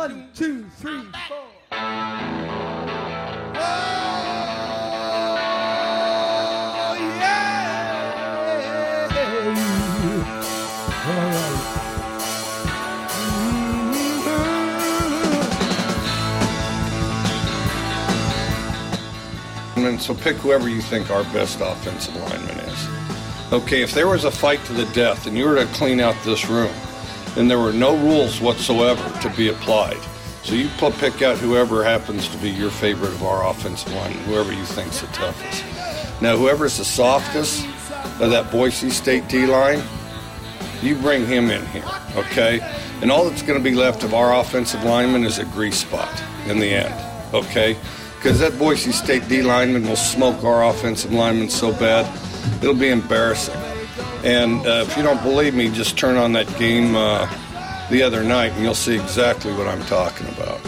One, two, three, four. Oh, yeah. All right. lineman, so pick whoever you think our best offensive lineman is. Okay, if there was a fight to the death and you were to clean out this room, then there were no rules whatsoever to be applied. So you pick out whoever happens to be your favorite of our offensive line, whoever you think's the toughest. Now, whoever's the softest of that Boise State D line, you bring him in here, okay? And all that's going to be left of our offensive lineman is a grease spot in the end, okay? Because that Boise State D lineman will smoke our offensive lineman so bad, it'll be embarrassing. And uh, if you don't believe me, just turn on that game uh, the other night and you'll see exactly what I'm talking about.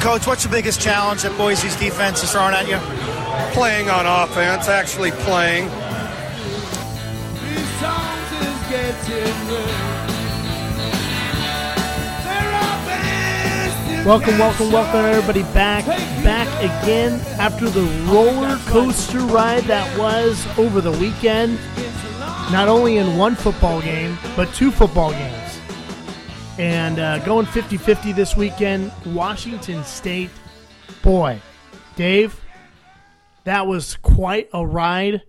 Coach, what's the biggest challenge that Boise's defense is throwing at you? Playing on offense, actually playing. Welcome, welcome, welcome, everybody back, back again after the roller coaster ride that was over the weekend. Not only in one football game, but two football games. And uh, going 50 50 this weekend, Washington State. Boy, Dave, that was quite a ride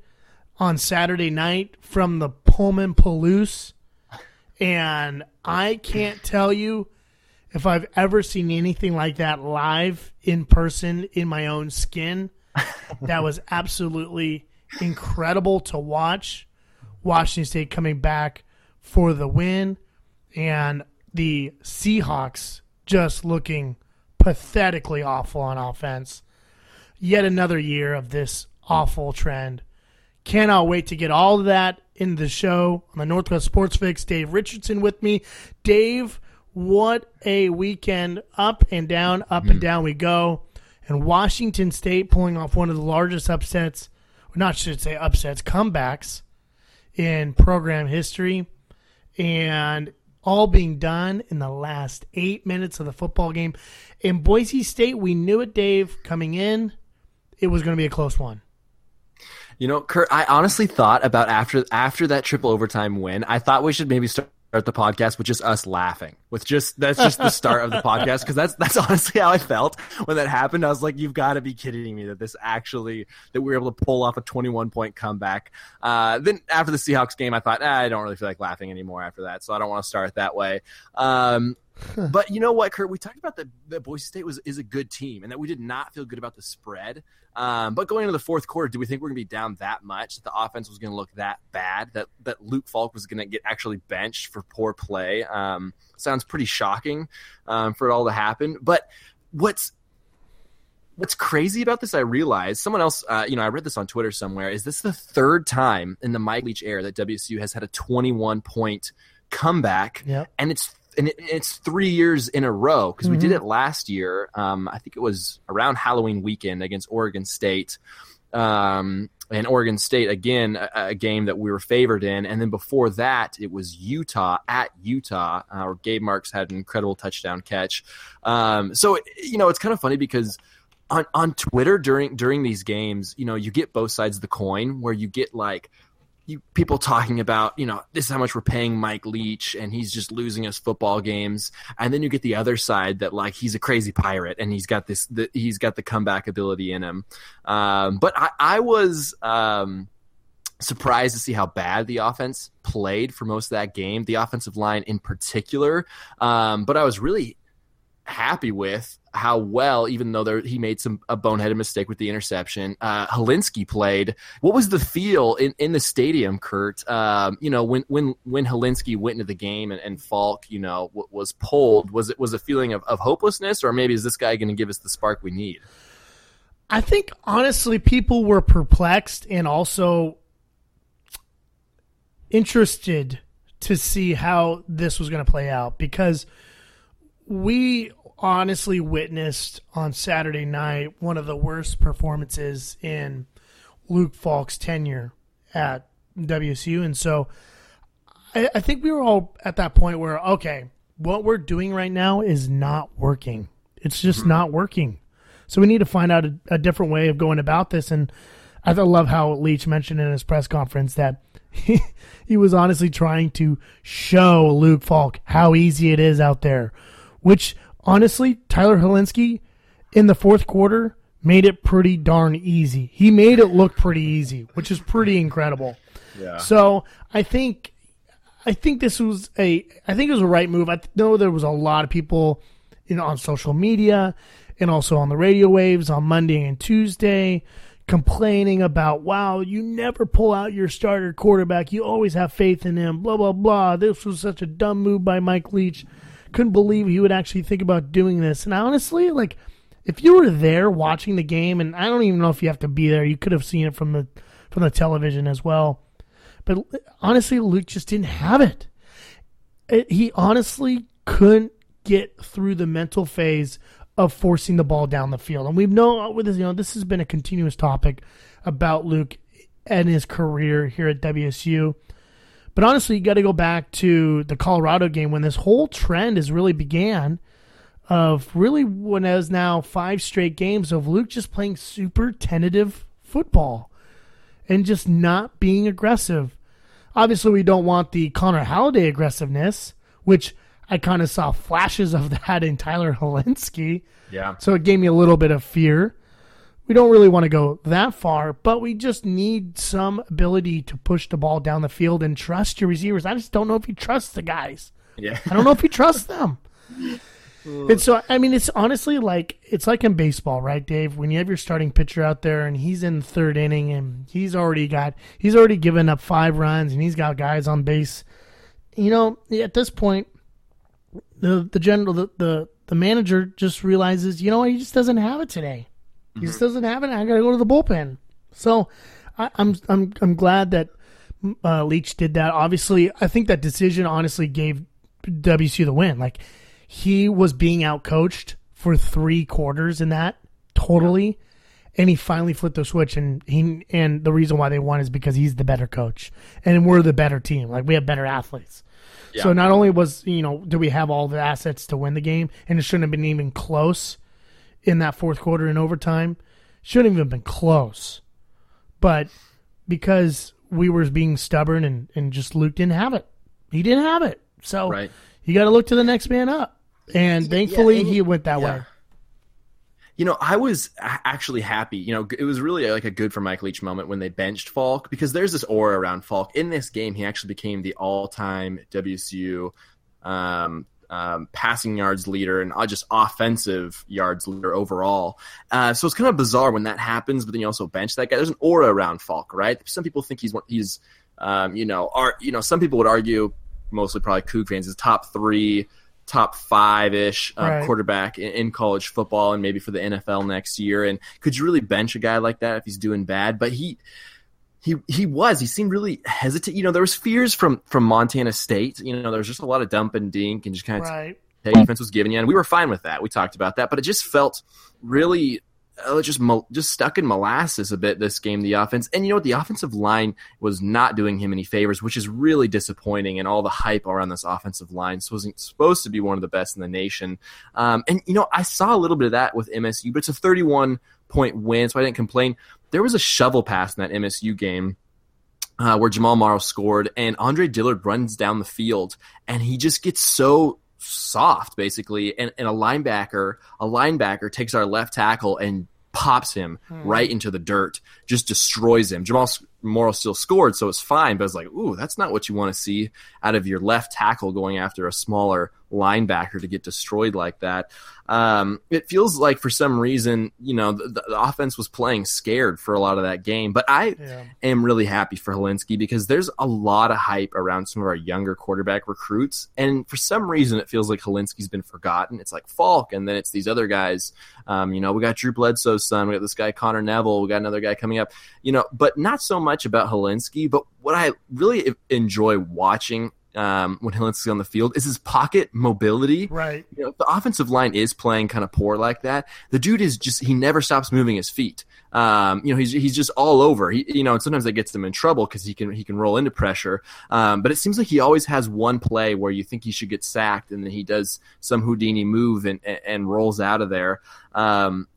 on Saturday night from the Pullman Palouse. And I can't tell you if I've ever seen anything like that live in person in my own skin. that was absolutely incredible to watch. Washington State coming back for the win and the Seahawks just looking pathetically awful on offense. Yet another year of this awful trend. Cannot wait to get all of that in the show on the Northwest Sports Fix. Dave Richardson with me. Dave, what a weekend. Up and down, up and mm. down we go. And Washington State pulling off one of the largest upsets, not should say upsets, comebacks in program history. And all being done in the last eight minutes of the football game. In Boise State, we knew it, Dave, coming in, it was going to be a close one. You know, Kurt, I honestly thought about after after that triple overtime win, I thought we should maybe start the podcast with just us laughing. With just that's just the start of the podcast because that's that's honestly how I felt when that happened. I was like, you've got to be kidding me that this actually that we were able to pull off a 21 point comeback. Uh, then after the Seahawks game, I thought ah, I don't really feel like laughing anymore after that, so I don't want to start that way. Um, but you know what, Kurt? We talked about that that Boise State was is a good team, and that we did not feel good about the spread. Um, but going into the fourth quarter, do we think we're going to be down that much? That the offense was going to look that bad? That that Luke Falk was going to get actually benched for poor play? Um, sounds pretty shocking um, for it all to happen. But what's what's crazy about this? I realized someone else. Uh, you know, I read this on Twitter somewhere. Is this the third time in the Mike Leach era that WSU has had a 21 point comeback? Yep. and it's and it, it's three years in a row because we did it last year. Um, I think it was around Halloween weekend against Oregon State. Um, and Oregon State again, a, a game that we were favored in, and then before that, it was Utah at Utah, uh, where Gabe Marks had an incredible touchdown catch. Um, so you know, it's kind of funny because on on Twitter during during these games, you know, you get both sides of the coin, where you get like you people talking about, you know, this is how much we're paying Mike Leach and he's just losing us football games. And then you get the other side that like he's a crazy pirate and he's got this the, he's got the comeback ability in him. Um, but I, I was um, surprised to see how bad the offense played for most of that game, the offensive line in particular. Um, but I was really happy with how well, even though there, he made some a boneheaded mistake with the interception, uh, Hilinski played. What was the feel in, in the stadium, Kurt? Um, you know, when when when Hilinski went into the game and, and Falk, you know, w- was pulled, was it was a feeling of, of hopelessness, or maybe is this guy going to give us the spark we need? I think honestly, people were perplexed and also interested to see how this was going to play out because we honestly witnessed on Saturday night one of the worst performances in Luke Falk's tenure at WSU, and so I, I think we were all at that point where okay, what we're doing right now is not working. It's just mm-hmm. not working. So we need to find out a, a different way of going about this. And I love how Leach mentioned in his press conference that he, he was honestly trying to show Luke Falk how easy it is out there, which honestly, Tyler Hilinski in the fourth quarter made it pretty darn easy. He made it look pretty easy, which is pretty incredible. Yeah. So I think I think this was a I think it was a right move. I know there was a lot of people, you know, on social media and also on the radio waves on Monday and Tuesday complaining about wow, you never pull out your starter quarterback. You always have faith in him. Blah blah blah. This was such a dumb move by Mike Leach. Couldn't believe he would actually think about doing this. And honestly, like if you were there watching the game, and I don't even know if you have to be there, you could have seen it from the from the television as well. But honestly, Luke just didn't have it. it he honestly couldn't get through the mental phase of forcing the ball down the field. And we've known with this, you know, this has been a continuous topic about Luke and his career here at WSU. But honestly, you got to go back to the Colorado game when this whole trend has really began of really when it was now five straight games of Luke just playing super tentative football and just not being aggressive. Obviously, we don't want the Connor Halliday aggressiveness, which I kind of saw flashes of that in Tyler Hilinski. Yeah. So it gave me a little bit of fear. We don't really want to go that far, but we just need some ability to push the ball down the field and trust your receivers. I just don't know if you trust the guys. Yeah. I don't know if you trust them. And so, I mean, it's honestly like it's like in baseball, right, Dave? When you have your starting pitcher out there and he's in the third inning and he's already got he's already given up five runs and he's got guys on base. You know, at this point, the the general the the, the manager just realizes, you know, what, he just doesn't have it today. He just doesn't have it. I got to go to the bullpen. So, I, I'm I'm I'm glad that uh, Leach did that. Obviously, I think that decision honestly gave WSU the win. Like he was being outcoached for three quarters in that totally, and he finally flipped the switch. And he and the reason why they won is because he's the better coach, and we're the better team. Like we have better athletes. So not only was you know do we have all the assets to win the game, and it shouldn't have been even close in that fourth quarter in overtime, shouldn't even been close, but because we were being stubborn and and just Luke didn't have it, he didn't have it. So Right. you got to look to the next man up, and thankfully and- he went that yeah. way. You know, I was actually happy. You know, it was really like a good for Mike Leach moment when they benched Falk because there's this aura around Falk. In this game, he actually became the all-time WSU um, um, passing yards leader and uh, just offensive yards leader overall. Uh, so it's kind of bizarre when that happens, but then you also bench that guy. There's an aura around Falk, right? Some people think he's he's, um, you know, are you know, some people would argue, mostly probably Coug fans, is top three, top five ish um, Right. quarterback in, in college football and maybe for the NFL next year. And could you really bench a guy like that if he's doing bad? But he he he was. He seemed really hesitant. You know, there was fears from from Montana State. You know, there was just a lot of dump and dink and just kind of Right. hey, defense was giving you, and we were fine with that. We talked about that, but it just felt really just mo- just stuck in molasses a bit this game. The offense, and you know what, the offensive line was not doing him any favors, which is really disappointing. And all the hype around this offensive line this wasn't supposed to be one of the best in the nation. Um, and you know, I saw a little bit of that with MSU, but it's a 31 point win, so I didn't complain. There was a shovel pass in that MSU game uh, where Jamal Morrow scored, and Andre Dillard runs down the field, and he just gets so soft, basically, and, and a linebacker, a linebacker takes our left tackle and pops him hmm. right into the dirt, just destroys him. Jamal Morrow still scored, so it's fine, but it's like, ooh, that's not what you want to see out of your left tackle going after a smaller linebacker to get destroyed like that. Um, it feels like for some reason, you know, the, the offense was playing scared for a lot of that game, but I Yeah. am really happy for Hilinski because there's a lot of hype around some of our younger quarterback recruits. And for some reason, it feels like Hilinski's been forgotten. It's like Falk, and then it's these other guys. Um, you know, we got Drew Bledsoe's son, we got this guy Connor Neville, we got another guy coming up, you know, but not so much about Hilinski. But what I really enjoy watching um, when Hilinski's on the field is his pocket mobility. Right. You know, the offensive line is playing kind of poor like that. The dude is just he never stops moving his feet. Um, you know, he's he's just all over. He, you know, and sometimes that gets him in trouble because he can he can roll into pressure. Um, but it seems like he always has one play where you think he should get sacked, and then he does some Houdini move and and, and rolls out of there. Um,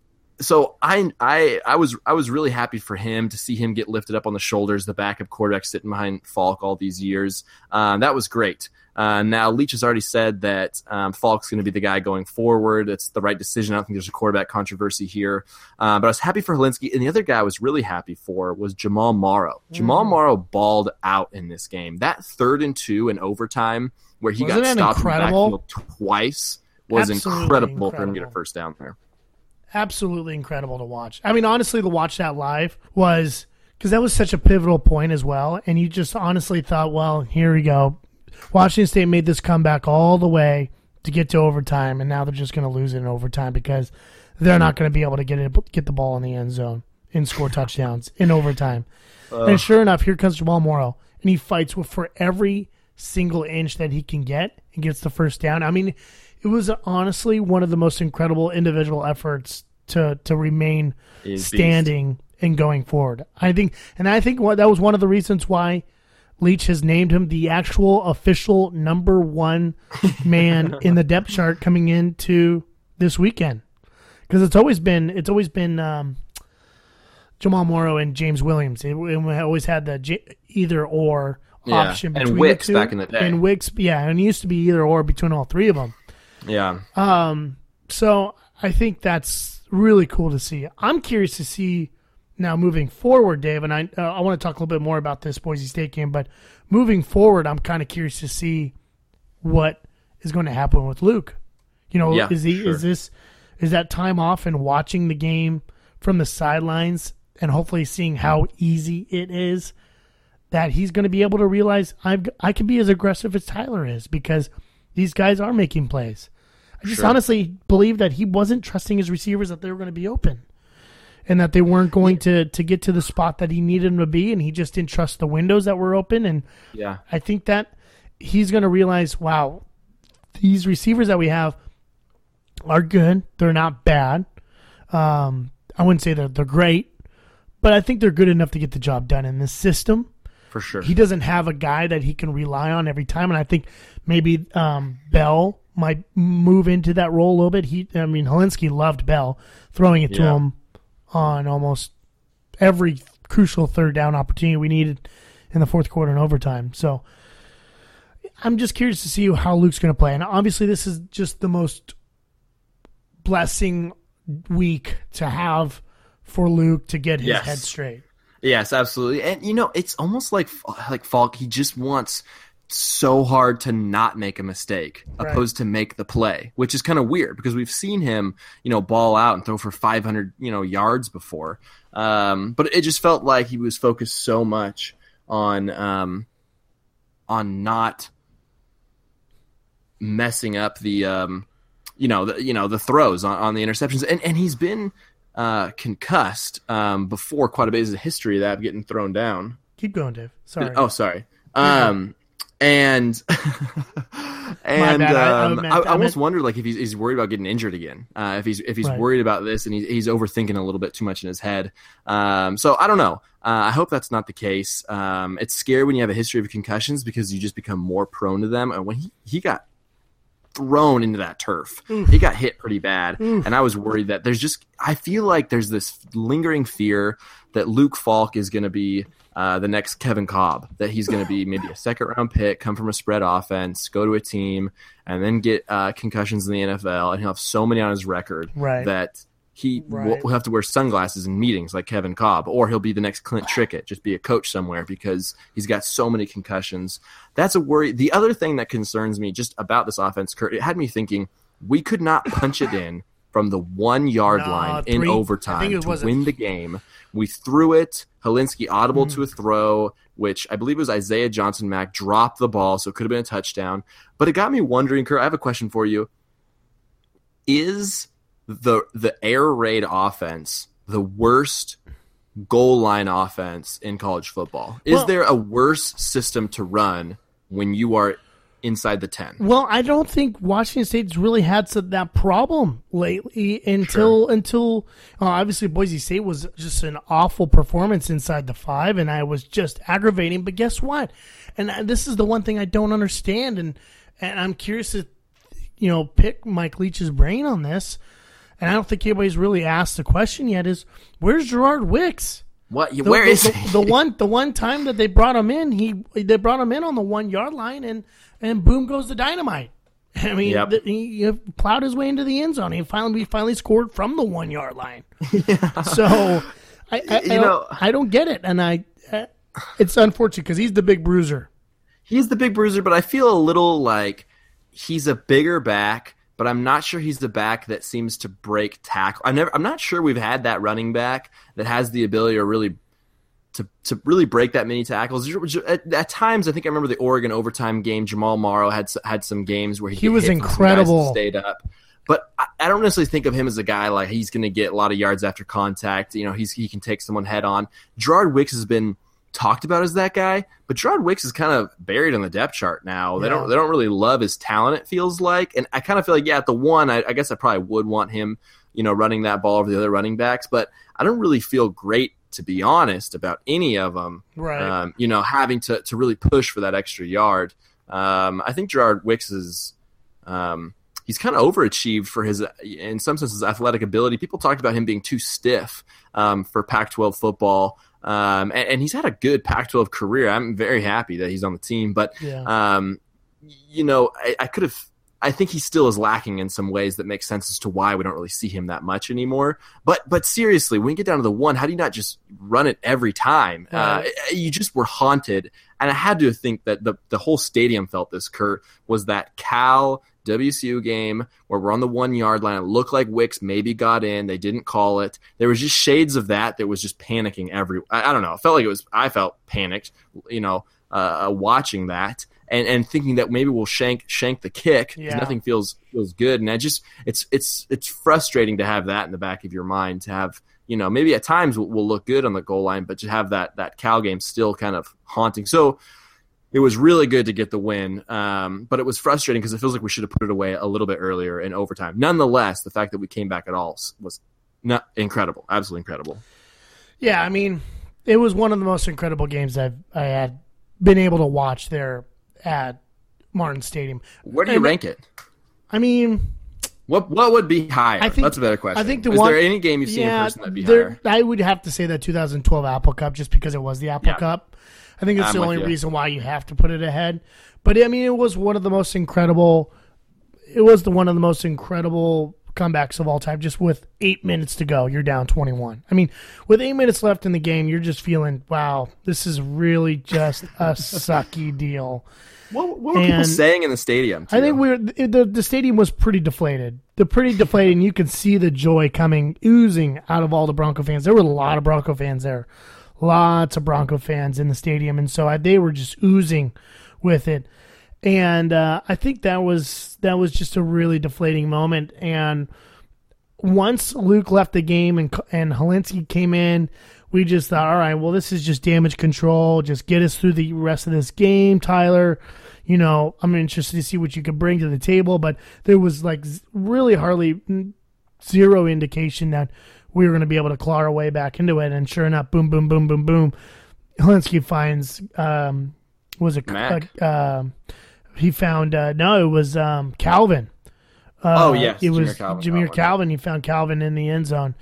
so I I I was I was really happy for him to see him get lifted up on the shoulders, the backup quarterback sitting behind Falk all these years. Um, that was great. Uh, now Leach has already said that um, Falk's going to be the guy going forward. It's the right decision. I don't think there's a quarterback controversy here. Uh, but I was happy for Hilinski, and the other guy I was really happy for was Jamal Morrow. Jamal Morrow balled out in this game. That third and two in overtime where he Wasn't got stopped in the backfield twice was Absolutely incredible, for him to get a first down there. Absolutely incredible to watch. I mean, honestly, to watch that live was because that was such a pivotal point as well. And you just honestly thought, well, here we go. Washington State made this comeback all the way to get to overtime, and now they're just going to lose it in overtime because they're not going to be able to get it, get the ball in the end zone and score touchdowns in overtime. and sure enough, here comes Jamal Morrow, and he fights with for every single inch that he can get and gets the first down. I mean, it was honestly one of the most incredible individual efforts to to remain He's beast. standing and going forward. I think, and I think what that was one of the reasons why Leach has named him the actual official number one man in the depth chart coming into this weekend because it's always been it's always been um, Jamal Morrow and James Williams. It, it always had the J- either or Yeah, option and between Wicks the two. back in the day. And Wicks, yeah, and it used to be either or between all three of them. Yeah. Um, so I think that's really cool to see. I'm curious to see now moving forward, Dave, and I uh, I want to talk a little bit more about this Boise State game, but moving forward, I'm kind of curious to see what is going to happen with Luke. You know, Yeah, is he sure. is this is that time off and watching the game from the sidelines and hopefully seeing how easy it is that he's going to be able to realize I've I can be as aggressive as Tyler is because these guys are making plays. I just Sure. honestly believe that he wasn't trusting his receivers that they were going to be open and that they weren't going to to get to the spot that he needed them to be and he just didn't trust the windows that were open and Yeah. I think that he's going to realize wow these receivers that we have are good they're not bad um I wouldn't say that they're great but I think they're good enough to get the job done in this system For sure. he doesn't have a guy that he can rely on every time, and I think maybe um, Bell might move into that role a little bit. He, I mean, Hilinski loved Bell, throwing it to Yeah. him on almost every crucial third down opportunity we needed in the fourth quarter and overtime. So I'm just curious to see how Luke's going to play, and obviously this is just the most blessing week to have for Luke to get his Yes. head straight. Yes, absolutely. And you know, it's almost like like Falk. He just wants so hard to not make a mistake, Right. opposed to make the play, which is kind of weird because we've seen him, you know, ball out and throw for 500, you know, yards before. Um, but it just felt like he was focused so much on um, on not messing up the um, you know the you know the throws on, on the interceptions and and he's been uh, concussed um, before quite a bit. A history of that getting thrown down. Keep going, Dave. Sorry. Oh, sorry. Um, and and bad. I- I um, meant- I, I I almost meant- wonder like if he's, he's worried about getting injured again. Uh, if he's if he's Right. worried about this and he's, he's overthinking a little bit too much in his head. Um, so I don't know. Uh, I hope that's not the case. Um, it's scary when you have a history of concussions because you just become more prone to them. And when he, he got thrown into that turf. He got hit pretty bad, and I was worried that there's just I feel like there's this lingering fear that Luke Falk is going to be uh, the next Kevin Kolb, that he's going to be maybe a second round pick, come from a spread offense, go to a team, and then get uh, concussions in the NFL, and he'll have so many on his record Right. that. He will Right. will have to wear sunglasses in meetings like Kevin Kolb, or he'll be the next Clint Trickett, just be a coach somewhere because he's got so many concussions. That's a worry. The other thing that concerns me just about this offense, Kurt, it had me thinking we could not punch it in from the one yard No, line three- in overtime to a- win the game. We threw it. Hilinski audible Hmm. to a throw, which I believe was Isaiah Johnson Mack dropped the ball, so it could have been a touchdown. But it got me wondering, Kurt. I have a question for you. Is the the air raid offense the worst goal line offense in college football? Is Well- there a worse system to run when you are inside the 10. Well, I don't think Washington State's really had some, that problem lately until until uh, obviously Boise State was just an awful performance inside the five, and I was just aggravating. But guess what? And uh, this is the one thing I don't understand, and and I'm curious to you know pick Mike Leach's brain on this. And I don't think anybody's really asked the question yet: is where's Gerard Wicks? What? The, Where the, is the, he? the one the one time that they brought him in? He they brought him in on the one yard line, and and boom goes the dynamite. I mean, Yep. he, he plowed his way into the end zone. He finally he finally scored from the one yard line. yeah. So I, I, I, You don't, know- I don't get it, and I it's unfortunate because he's the big bruiser. He's the big bruiser, but I feel a little like he's a bigger back, but I'm not sure he's the back that seems to break tackle. I never I'm not sure we've had that running back that has the ability to really to, to really break that many tackles. At, at times, I think I remember the Oregon overtime game. Jamal Morrow had had some games where he, He was incredible. Stayed up, but I, I don't necessarily think of him as a guy like he's going to get a lot of yards after contact. You know, he's he can take someone head on. Gerard Wicks has been talked about as that guy, but Gerard Wicks is kind of buried on the depth chart now. They Yeah. don't they don't really love his talent. It feels like, and I kind of feel like yeah, at the one, I, I guess I probably would want him, you know, running that ball over the other running backs, but I don't really feel great to be honest about any of them. Right. Um, you know, having to to really push for that extra yard. Um, I think Gerard Wicks is. Um, He's kind of overachieved for his, in some senses, athletic ability. People talked about him being too stiff um, for Pac-12 football, um, and, and he's had a good Pac-12 career. I'm very happy that he's on the team, but Yeah. um, you know, I, I could have. I think he still is lacking in some ways that make sense as to why we don't really see him that much anymore. But but seriously, when you get down to the one, how do you not just run it every time? Uh, you just were haunted, and I had to think that the the whole stadium felt this. Kurt was that Cal WSU game where we're on the one yard line. It looked like Wicks maybe got in. They didn't call it. There was just shades of that. That was just panicking every. I, I don't know. It felt like it was. I felt panicked. You know, uh, watching that and and thinking that maybe we'll shank shank the kick Yeah. nothing feels feels good. And I just it's it's it's frustrating to have that in the back of your mind to have. You know, maybe at times will will look good on the goal line, but to have that that Cal game still kind of haunting. So it was really good to get the win, um, but it was frustrating because it feels like we should have put it away a little bit earlier in overtime. Nonetheless, the fact that we came back at all was not incredible, absolutely incredible. Yeah, I mean, it was one of the most incredible games I've I had been able to watch there at Martin Stadium. Where do you And- rank it? I mean, What what would be higher? I think That's a better question. I think the Is one, there any game you've seen in yeah, person that'd be there- higher? I would have to say that 2012 Apple Cup just because it was the Apple Yeah. Cup. I think it's I'm the only you. reason why you have to put it ahead. But I mean, it was one of the most incredible. It was the one of the most incredible comebacks of all time. Just with eight minutes to go, you're down 21. I mean, with eight minutes left in the game, you're just feeling, wow, this is really just a sucky deal. What, what were people saying in the stadium? I think we were the the stadium was pretty deflated. The pretty deflated, and you could see the joy coming oozing out of all the Bronco fans. There were a lot of Bronco fans there, lots of Bronco fans in the stadium, and so I, they were just oozing with it. And uh, I think that was that was just a really deflating moment. And once Luke left the game and and Hilinski came in, we just thought, all right, well, this is just damage control. Just get us through the rest of this game, Tyler. You know, I'm interested to see what you could bring to the table, but there was like really hardly zero indication that we were going to be able to claw our way back into it. And sure enough, boom, boom, boom, boom, boom. Hilinski finds um, was it Mac. uh, um, he found uh, no, it was um, Calvin. Uh, Oh, yes, it Jamire was Calvin. Jamire Oh, Calvin. He found Calvin in the end zone,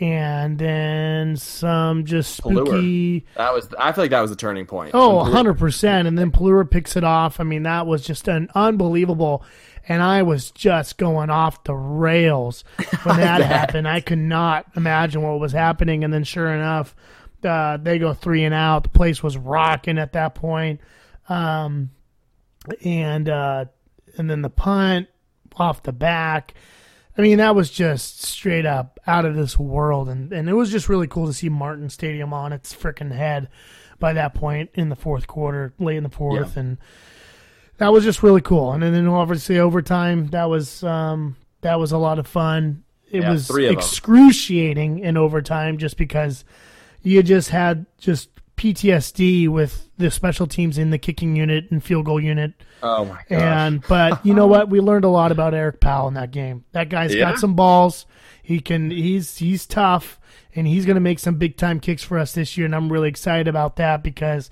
and then some just spooky. that was. I feel like that was the turning point. Oh, When- 100%. And then Plura picks it off. I mean, that was just an unbelievable. And I was just going off the rails when that happened. I could not imagine what was happening. And then, sure enough, uh, they go three and out. The place was rocking at that point. Um, and uh, and then the punt off the back. I mean, that was just straight up out of this world, and and it was just really cool to see Martin Stadium on its freaking head by that point in the fourth quarter, late in the fourth, and that was just really cool. And then obviously overtime, that was um, that was a lot of fun. It Yeah, was three of 'em. excruciating in overtime, just because you just had just PTSD with the special teams in the kicking unit and field goal unit. Oh my gosh. And but you know what? We learned a lot about Erik Powell in that game. That guy's Yeah? got some balls. He can. He's he's tough, and he's going to make some big time kicks for us this year. And I'm really excited about that because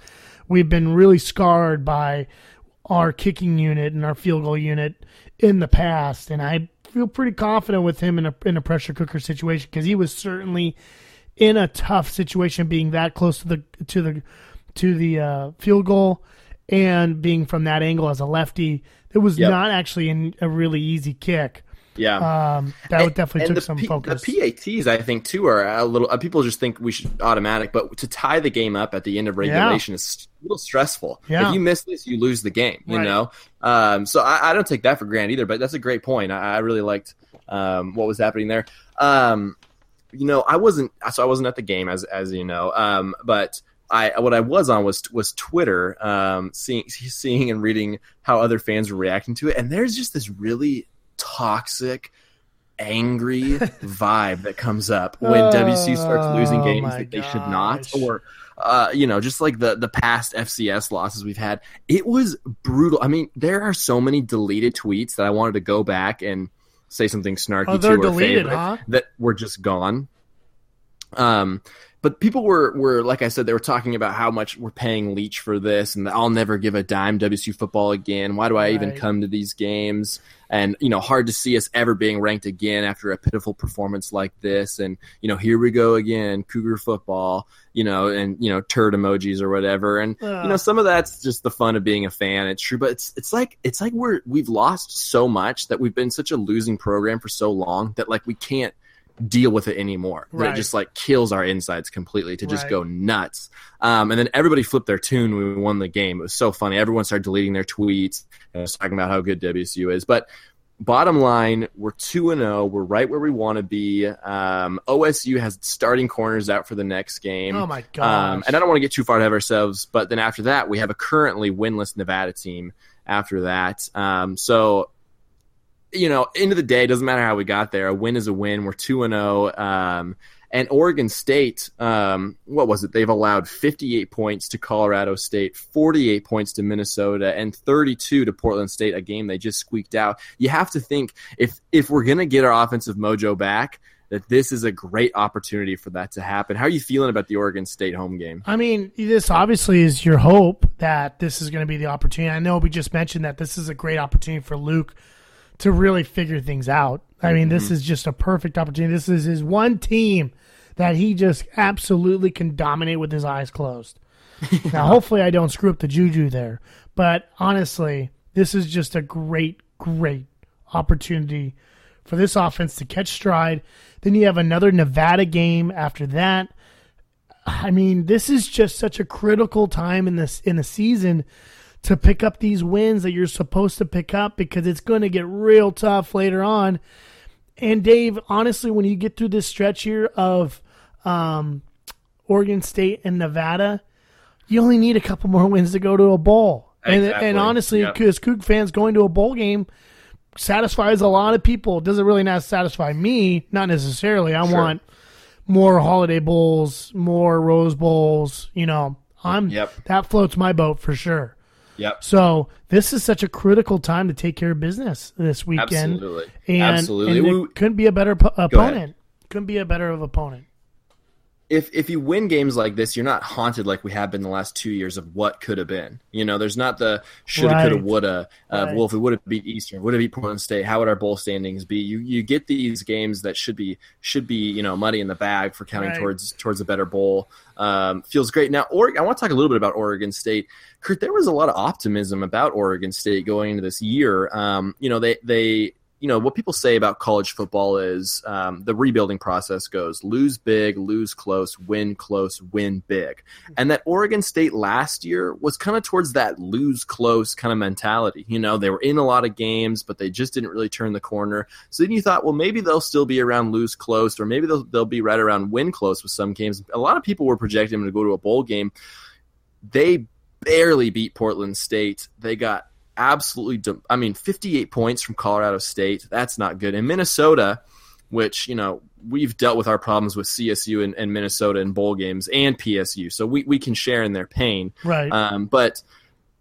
we've been really scarred by our kicking unit and our field goal unit in the past. And I feel pretty confident with him in a in a pressure cooker situation because he was certainly in a tough situation, being that close to the to the to the uh, field goal and being from that angle as a lefty. It was Yep. not actually in a really easy kick. Yeah. Um, that And- definitely and took some P- focus. The PATs, I think, too, are a little. Uh, people just think we should automatic, but to tie the game up at the end of regulation is a little stressful. Yeah. If you miss this, you lose the game. You Right. know, um, so I, I don't take that for granted either. But that's a great point. I, I really liked um, what was happening there. Um, you know, I wasn't so I wasn't at the game as as you know, um, but. I what I was on was was Twitter, um, seeing seeing and reading how other fans were reacting to it, and there's just this really toxic, angry vibe that comes up when WC starts losing Oh, games that they should not, or uh, you know, just like the the past FCS losses we've had. It was brutal. I mean, there are so many deleted tweets that I wanted to go back and say something snarky Oh, to or deleted, favorite huh? that were just gone. Um, but people were were like I said, they were talking about how much we're paying Leach for this, and that I'll never give a dime WSU football again. Why do I even come to these games? And you know, hard to see us ever being ranked again after a pitiful performance like this. And you know, here we go again, Cougar football. You know, and you know, turd emojis or whatever. And you know, some of that's just the fun of being a fan. It's true, but it's it's like it's like we're we've lost so much that we've been such a losing program for so long that like we can't deal with it anymore. Right. it just like kills our insides completely to just Right. go nuts. Um, and then everybody flipped their tune when we won the game. It was so funny. Everyone started deleting their tweets and was talking about how good WSU is. But bottom line, we're two and zero. We're right where we want to be. Um, OSU has starting corners out for the next game. oh my God. Um, and I don't want to get too far ahead of ourselves, but then after that, we have a currently winless Nevada team after that. Um, so, you know, end of the day, doesn't matter how we got there. A win is a win. We're 2 and 0. Um, and Oregon State, um, what was it? They've allowed 58 points to Colorado State, 48 points to Minnesota, and 32 to Portland State, a game they just squeaked out. You have to think if if we're going to get our offensive mojo back, that this is a great opportunity for that to happen. How are you feeling about the Oregon State home game? I mean, this obviously is your hope that this is going to be the opportunity. I know we just mentioned that this is a great opportunity for Luke to really figure things out. I mean, this mm-hmm. is just a perfect opportunity. This is his one team that he just absolutely can dominate with his eyes closed. now, hopefully, I don't screw up the juju there, but honestly, this is just a great, great opportunity for this offense to catch stride. Then you have another Nevada game after that. I mean, this is just such a critical time in this in the season to pick up these wins that you're supposed to pick up because it's going to get real tough later on. And Dave, honestly, when you get through this stretch here of um, Oregon State and Nevada, you only need a couple more wins to go to a bowl. And, Exactly. and honestly, Yep. because Coug fans going to a bowl game satisfies a lot of people. It doesn't really not satisfy me, not necessarily. I Sure. want more holiday bowls, more rose bowls. You know, I'm Yep. that floats my boat for sure. Yep. So this is such a critical time to take care of business this weekend. Absolutely. And, Absolutely. and We- couldn't be a better po- opponent. Couldn't be a better of opponent. if if you win games like this, you're not haunted like we have been the last two years of what could have been. You know, there's not the shoulda, coulda, woulda. Uh, Right. Well, if we would have beat Eastern, would have beat Portland State, how would our bowl standings be? You you get these games that should be should be you know money in the bag for counting Right. towards towards a better bowl. Um, feels great. Now, Oregon, I want to talk a little bit about Oregon State. Kurt, there was a lot of optimism about Oregon State going into this year. Um, you know, they they you know what people say about college football is um, the rebuilding process goes lose big lose close win close win big. And that oregon state last year was kind of towards that lose close kind of mentality. You know they were in a lot of games but they just didn't really turn the corner. So then you thought well maybe they'll still be around lose close or maybe they'll, they'll be right around win close with some games. A lot of people were projecting them to go to a bowl game. They barely beat portland state they got absolutely. I mean, 58 points from Colorado State. That's not good. In Minnesota, which you know we've dealt with our problems with CSU and, and Minnesota in bowl games and PSU, so we, we can share in their pain. Right. Um, but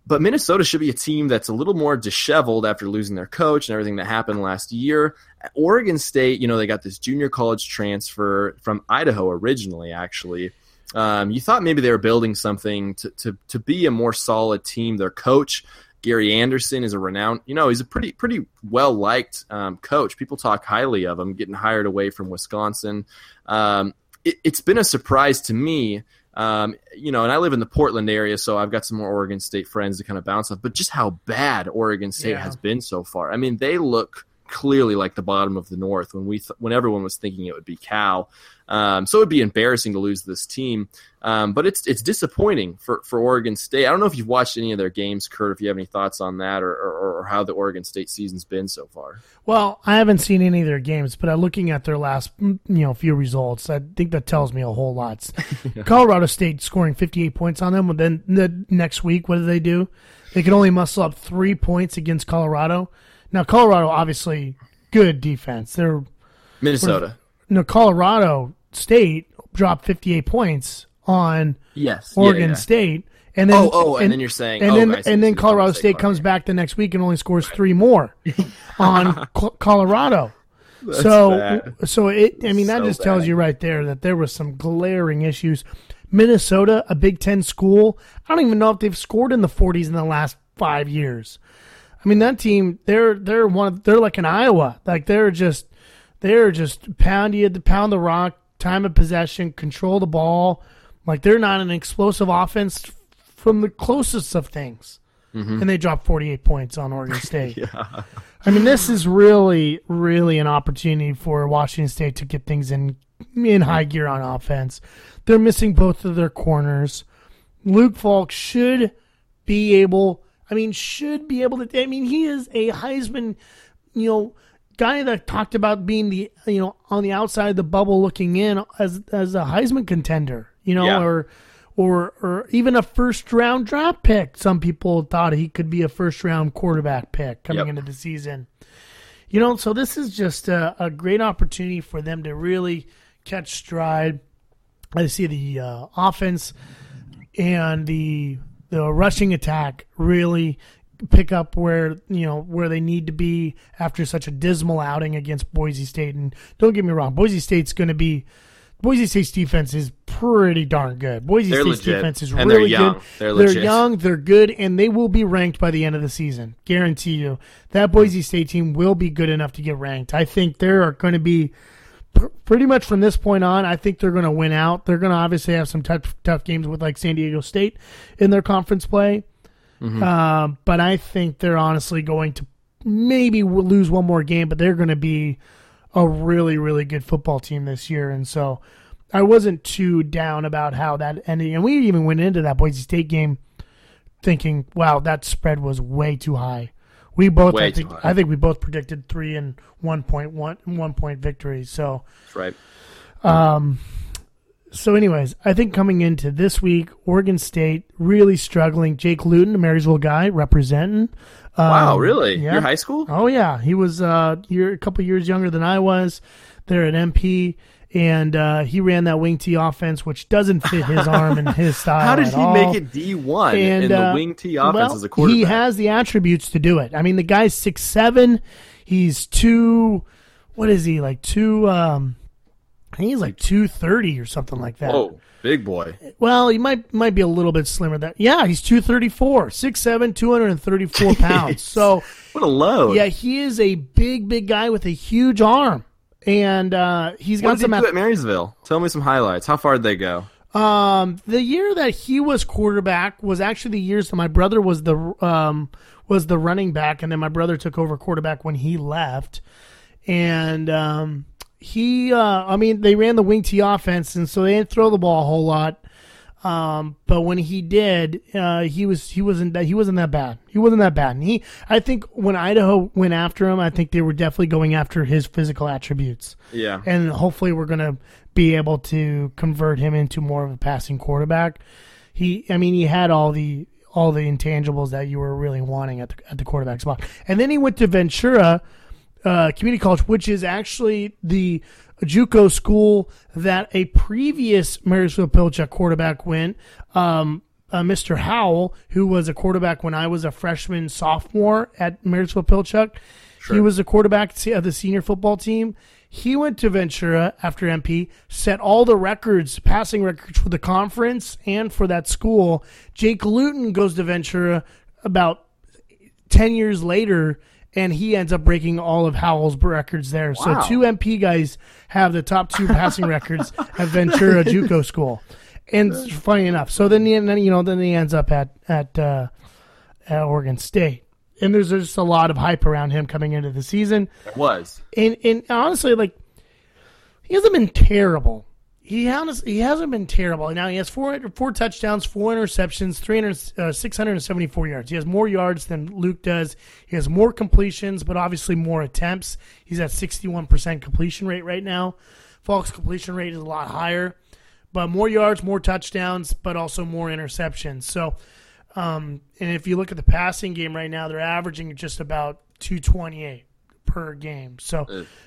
but Minnesota should be a team that's a little more disheveled after losing their coach and everything that happened last year. Oregon State, you know, they got this junior college transfer from Idaho originally, actually. Um, you thought maybe they were building something to, to, to be a more solid team. Their coach, Gary Anderson, is a renowned, you know, he's a pretty pretty well liked um, coach. People talk highly of him, getting hired away from Wisconsin. Um, it, it's been a surprise to me um, you know, and I live in the Portland area, so I've got some more Oregon State friends to kind of bounce off. But just how bad Oregon State Yeah. has been so far. I mean, they look clearly like the bottom of the North when we th- when everyone was thinking it would be Cal. Um, so it'd be embarrassing to lose this team. Um, but it's it's disappointing for, for Oregon State. I don't know if you've watched any of their games, Kurt. If you have any thoughts on that, or, or, or how the Oregon State season's been so far. Well, I haven't seen any of their games, but I'm looking at their last, mm, you know, few results. I think that tells me a whole lot. Colorado State scoring 58 points on them, and then the next week, what do they do? They can only muscle up three points against Colorado. Now, Colorado obviously good defense. They're Minnesota. no Colorado State dropped 58 points on Yes. Oregon yeah. State. And then, Oh, oh, and then you're saying- and oh, then and then Colorado State State comes back the next week and only scores three more on Co- Colorado. so bad. so it I mean that So just tells bad. you right there that there was some glaring issues. Minnesota, a Big Ten school, I don't even know if they've scored in the 40s in the last five years. I mean that team, they're they're one they're like an Iowa, like they're just they're just pound you to pound the rock, time of possession, control the ball. Like they're not an explosive offense from the closest of things. Mm-hmm. And they dropped 48 points on Oregon State. I mean, this is really, really an opportunity for Washington State to get things in in high mm-hmm. gear on offense. They're missing both of their corners. Luke Falk should be able. I mean, should be able to. I mean, he is a Heisman, you know, guy that talked about being the you know on the outside of the bubble looking in as as a Heisman contender. You know, Yeah. or or or even a first round draft pick. Some people thought he could be a first round quarterback pick coming Yep. into the season. You know, so this is just a, a great opportunity for them to really catch stride. I see the uh, offense and the the rushing attack really pick up where you know where they need to be after such a dismal outing against Boise State. And don't get me wrong, Boise State's going to be Boise State's defense is pretty darn good. Boise They're State's legit. defense is And they're really young. good. They're legit. young, they're good, and they will be ranked by the end of the season. Guarantee you that Boise State team will be good enough to get ranked. I think there are going to be pretty much from this point on. I think they're going to win out. They're going to obviously have some tough tough games with like San Diego State in their conference play, uh, but I think they're honestly going to maybe lose one more game, but they're going to be a really really good football team this year, and so. I wasn't too down about how that ended, and we even went into that Boise State game thinking, "Wow, that spread was way too high." We both, Way I think. I think we both predicted three and one point one one point victories. So, That's right. So anyways, I think coming into this week, Oregon State really struggling. Jake Luton, a Marysville guy, representing. Wow, Um, really? yeah. Your high school? Oh yeah, he was uh, year, a couple years younger than I was. There at MP, and uh, he ran that wing T offense, which doesn't fit his arm and his style. How did he all. make it D one in the uh, wing T offense well, as a quarterback? He has the attributes to do it. I mean, the guy's six seven. He's two. What is he like? Two. Um, I think he's like two thirty or something like that. Whoa, big boy. Well, he might might be a little bit slimmer. That yeah, he's two thirty four, six seven, two hundred and thirty four pounds. So What a load. yeah, he is a big, big guy with a huge arm, and uh, he's What got did he some. do at Marysville? Tell me some highlights. How far did they go? Um, the year that he was quarterback was actually the years that my brother was the um was the running back, and then my brother took over quarterback when he left, and um he uh I mean they ran the wing T offense, and so they didn't throw the ball a whole lot. Um, but when he did, uh, he was he wasn't that he wasn't that bad. He wasn't that bad. And he, I think, when Idaho went after him, I think they were definitely going after his physical attributes Yeah. and hopefully we're going to be able to convert him into more of a passing quarterback. He, I mean, he had all the all the intangibles that you were really wanting at the at the quarterback spot, and then he went to Ventura, uh, Community College, which is actually the JUCO school that a previous Marysville Pilchuck quarterback went. Um, uh, Mr. Howell, who was a quarterback when I was a freshman sophomore at Marysville Pilchuck, he was the quarterback of the senior football team. He went to Ventura after MP, set all the records, passing records for the conference and for that school. Jake Luton goes to Ventura about 10 years later, and he ends up breaking all of Howell's records there. Wow. So two MP guys have the top two passing records at Ventura JUCO school. And funny enough, so then, he, then you know, then he ends up at at, uh, at Oregon State, and there's just a lot of hype around him coming into the season It was. and and honestly, like he hasn't been terrible. He honestly, he hasn't been terrible. Now he has four four touchdowns, four interceptions, 300, uh, 674 yards. He has more yards than Luke does. He has more completions, but obviously more attempts. He's at sixty one percent completion rate right now. Falk's completion rate is a lot higher, but more yards, more touchdowns, but also more interceptions. So. Um, and if you look at the passing game right now, they're averaging just about 228 per game. So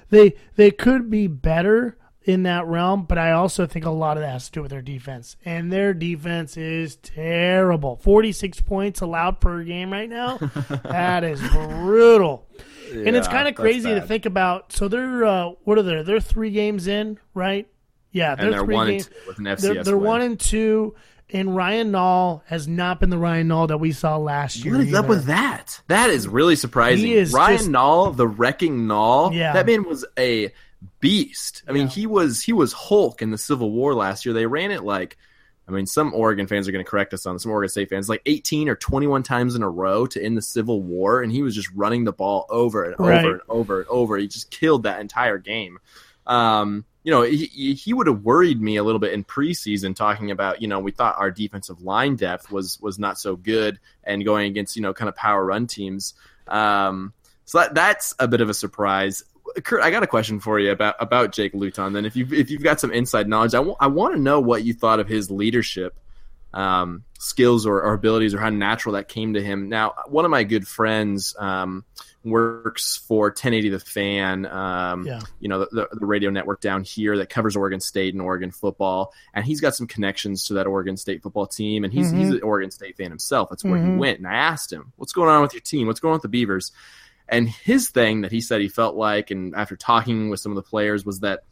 they they could be better in that realm, but I also think a lot of that has to do with their defense. And their defense is terrible. 46 points allowed per game right now. that is brutal. and it's kind of crazy to think about. So they're uh, what are they? They're 3 games in, right? Yeah, And they're three one and games. with an FCS They're, they're one and two, and Ryan Nall has not been the Ryan Nall that we saw last year. What is up with that? That is really surprising. He is Ryan just- Nall, the wrecking Nall. Yeah. that man was a beast. I mean, Yeah. he was he was Hulk in the Civil War last year. They ran it like, I mean, some Oregon fans are going to correct us on this, some Oregon State fans, like 18 or 21 times in a row to end the Civil War, and he was just running the ball over and Right. over and over and over. He just killed that entire game. Um, you know, he, he- he would have worried me a little bit in preseason talking about, you know, we thought our defensive line depth was was not so good and going against, you know, kind of power run teams. Um, so that, that's a bit of a surprise. Kurt, I got a question for you about about Jake Luton. Then, if you if you've got some inside knowledge, I want to know what you thought of his leadership um, skills or, or abilities, or how natural that came to him. Now, one of my good friends um, works for 1080 The Fan, um, Yeah. you know, the, the, radio network down here that covers Oregon State and Oregon football, and he's got some connections to that Oregon State football team, and he's he's Mhm. an Oregon State fan himself. That's where he Mhm. went, and I asked him, "What's going on with your team? What's going on with the Beavers?" And his thing that he said he felt like, and after talking with some of the players, was that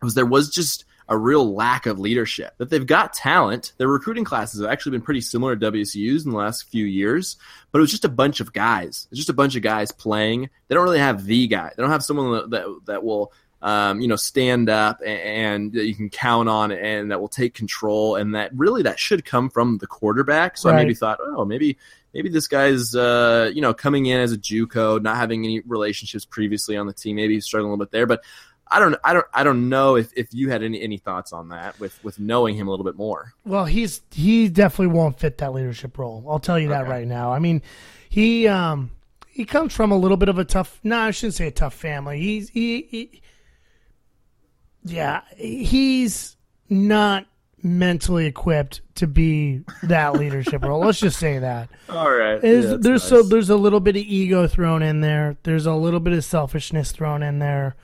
was there was just a real lack of leadership. That they've got talent. Their recruiting classes have actually been pretty similar to WSU's in the last few years, but it was just a bunch of guys. It's just a bunch of guys playing. They don't really have the guy. They don't have someone that that, that will. Um, you know, stand up and, and that you can count on, and that will take control, and that really that should come from the quarterback. So I maybe thought, oh, maybe maybe this guy's uh, you know coming in as a JUCO, not having any relationships previously on the team. Maybe he's struggling a little bit there, but I don't I don't I don't know if, if you had any, any thoughts on that with with knowing him a little bit more. Well, he's he definitely won't fit that leadership role. I'll tell you that Okay. right now. I mean, he um he comes from a little bit of a tough. No, I shouldn't say a tough family. He's he, he yeah, he's not mentally equipped to be that leadership role. Let's just say that. All right, There's, there's so there's a little bit of ego thrown in there. There's a little bit of selfishness thrown in there,